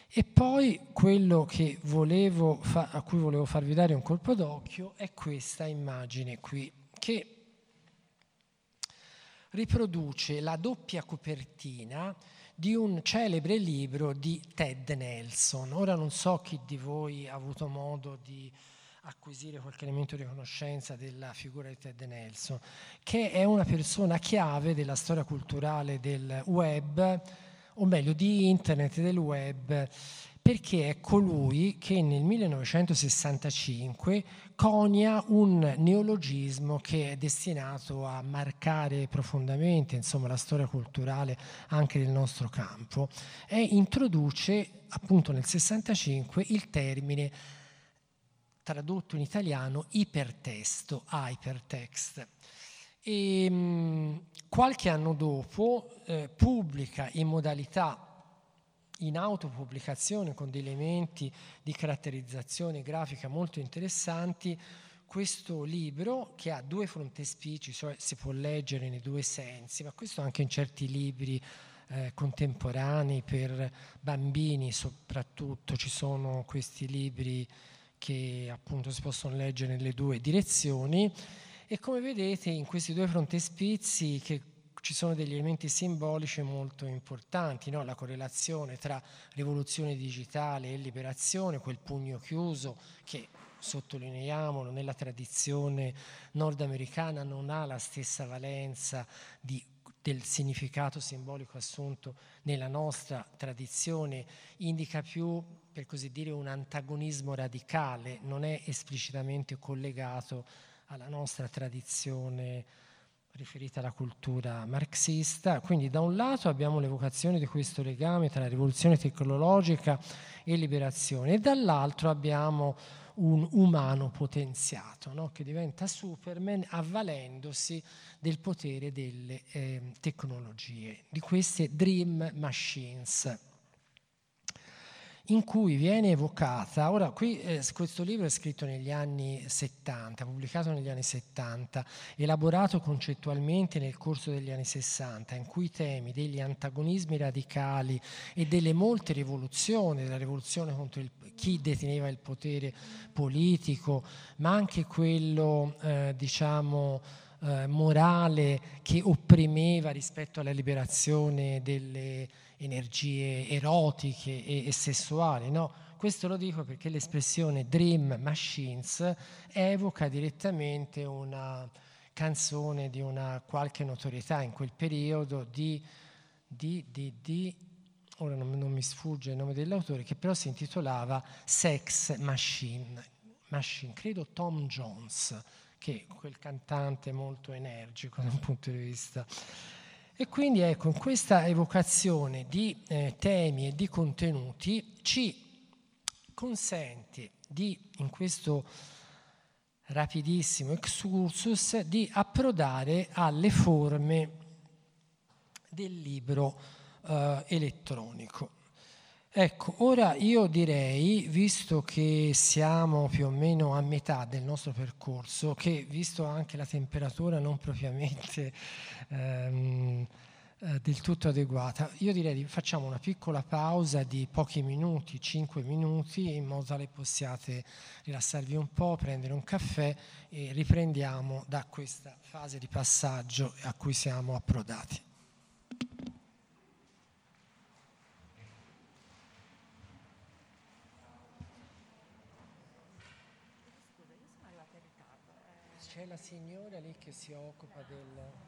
[SPEAKER 1] E poi quello fa- a cui volevo farvi dare un colpo d'occhio è questa immagine qui, che riproduce la doppia copertina di un celebre libro di Ted Nelson. Ora non so chi di voi ha avuto modo di acquisire qualche elemento di conoscenza della figura di Ted Nelson, che è una persona chiave della storia culturale del web o meglio di internet del web, perché è colui che nel 1965 conia un neologismo che è destinato a marcare profondamente insomma, la storia culturale anche del nostro campo e introduce appunto nel 65 il termine tradotto in italiano ipertesto, hypertext. E, mh, qualche anno dopo eh, pubblica in modalità in autopubblicazione con degli elementi di caratterizzazione grafica molto interessanti questo libro che ha due frontespici, cioè si può leggere nei due sensi, ma questo anche in certi libri eh, contemporanei per bambini soprattutto. Ci sono questi libri che appunto si possono leggere nelle due direzioni. E come vedete in questi due frontespizi che ci sono degli elementi simbolici molto importanti, no? la correlazione tra rivoluzione digitale e liberazione, quel pugno chiuso che sottolineiamolo nella tradizione nordamericana non ha la stessa valenza di, del significato simbolico assunto nella nostra tradizione, indica più per così dire un antagonismo radicale, non è esplicitamente collegato alla nostra tradizione riferita alla cultura marxista. Quindi da un lato abbiamo l'evocazione di questo legame tra rivoluzione tecnologica e liberazione e dall'altro abbiamo un umano potenziato no? che diventa Superman avvalendosi del potere delle eh, tecnologie, di queste dream machines in cui viene evocata, ora qui eh, questo libro è scritto negli anni 70, pubblicato negli anni 70, elaborato concettualmente nel corso degli anni 60, in cui i temi degli antagonismi radicali e delle molte rivoluzioni, della rivoluzione contro il, chi deteneva il potere politico, ma anche quello, eh, diciamo, eh, morale che opprimeva rispetto alla liberazione delle energie erotiche e, e sessuali. No? Questo lo dico perché l'espressione Dream Machines evoca direttamente una canzone di una qualche notorietà in quel periodo di, di, di, di ora non, non, mi sfugge il nome dell'autore, che però si intitolava Sex Machine, Machine credo Tom Jones, che è quel cantante molto energico da un punto di vista e quindi ecco, in questa evocazione di eh, temi e di contenuti ci consente di, in questo rapidissimo excursus, di approdare alle forme del libro eh, elettronico. Ecco, ora io direi, visto che siamo più o meno a metà del nostro percorso, che visto anche la temperatura non propriamente ehm, eh, del tutto adeguata, io direi facciamo una piccola pausa di pochi minuti, 5 minuti, in modo tale possiate rilassarvi un po', prendere un caffè e riprendiamo da questa fase di passaggio a cui siamo approdati. c'è la signora lì che si occupa del...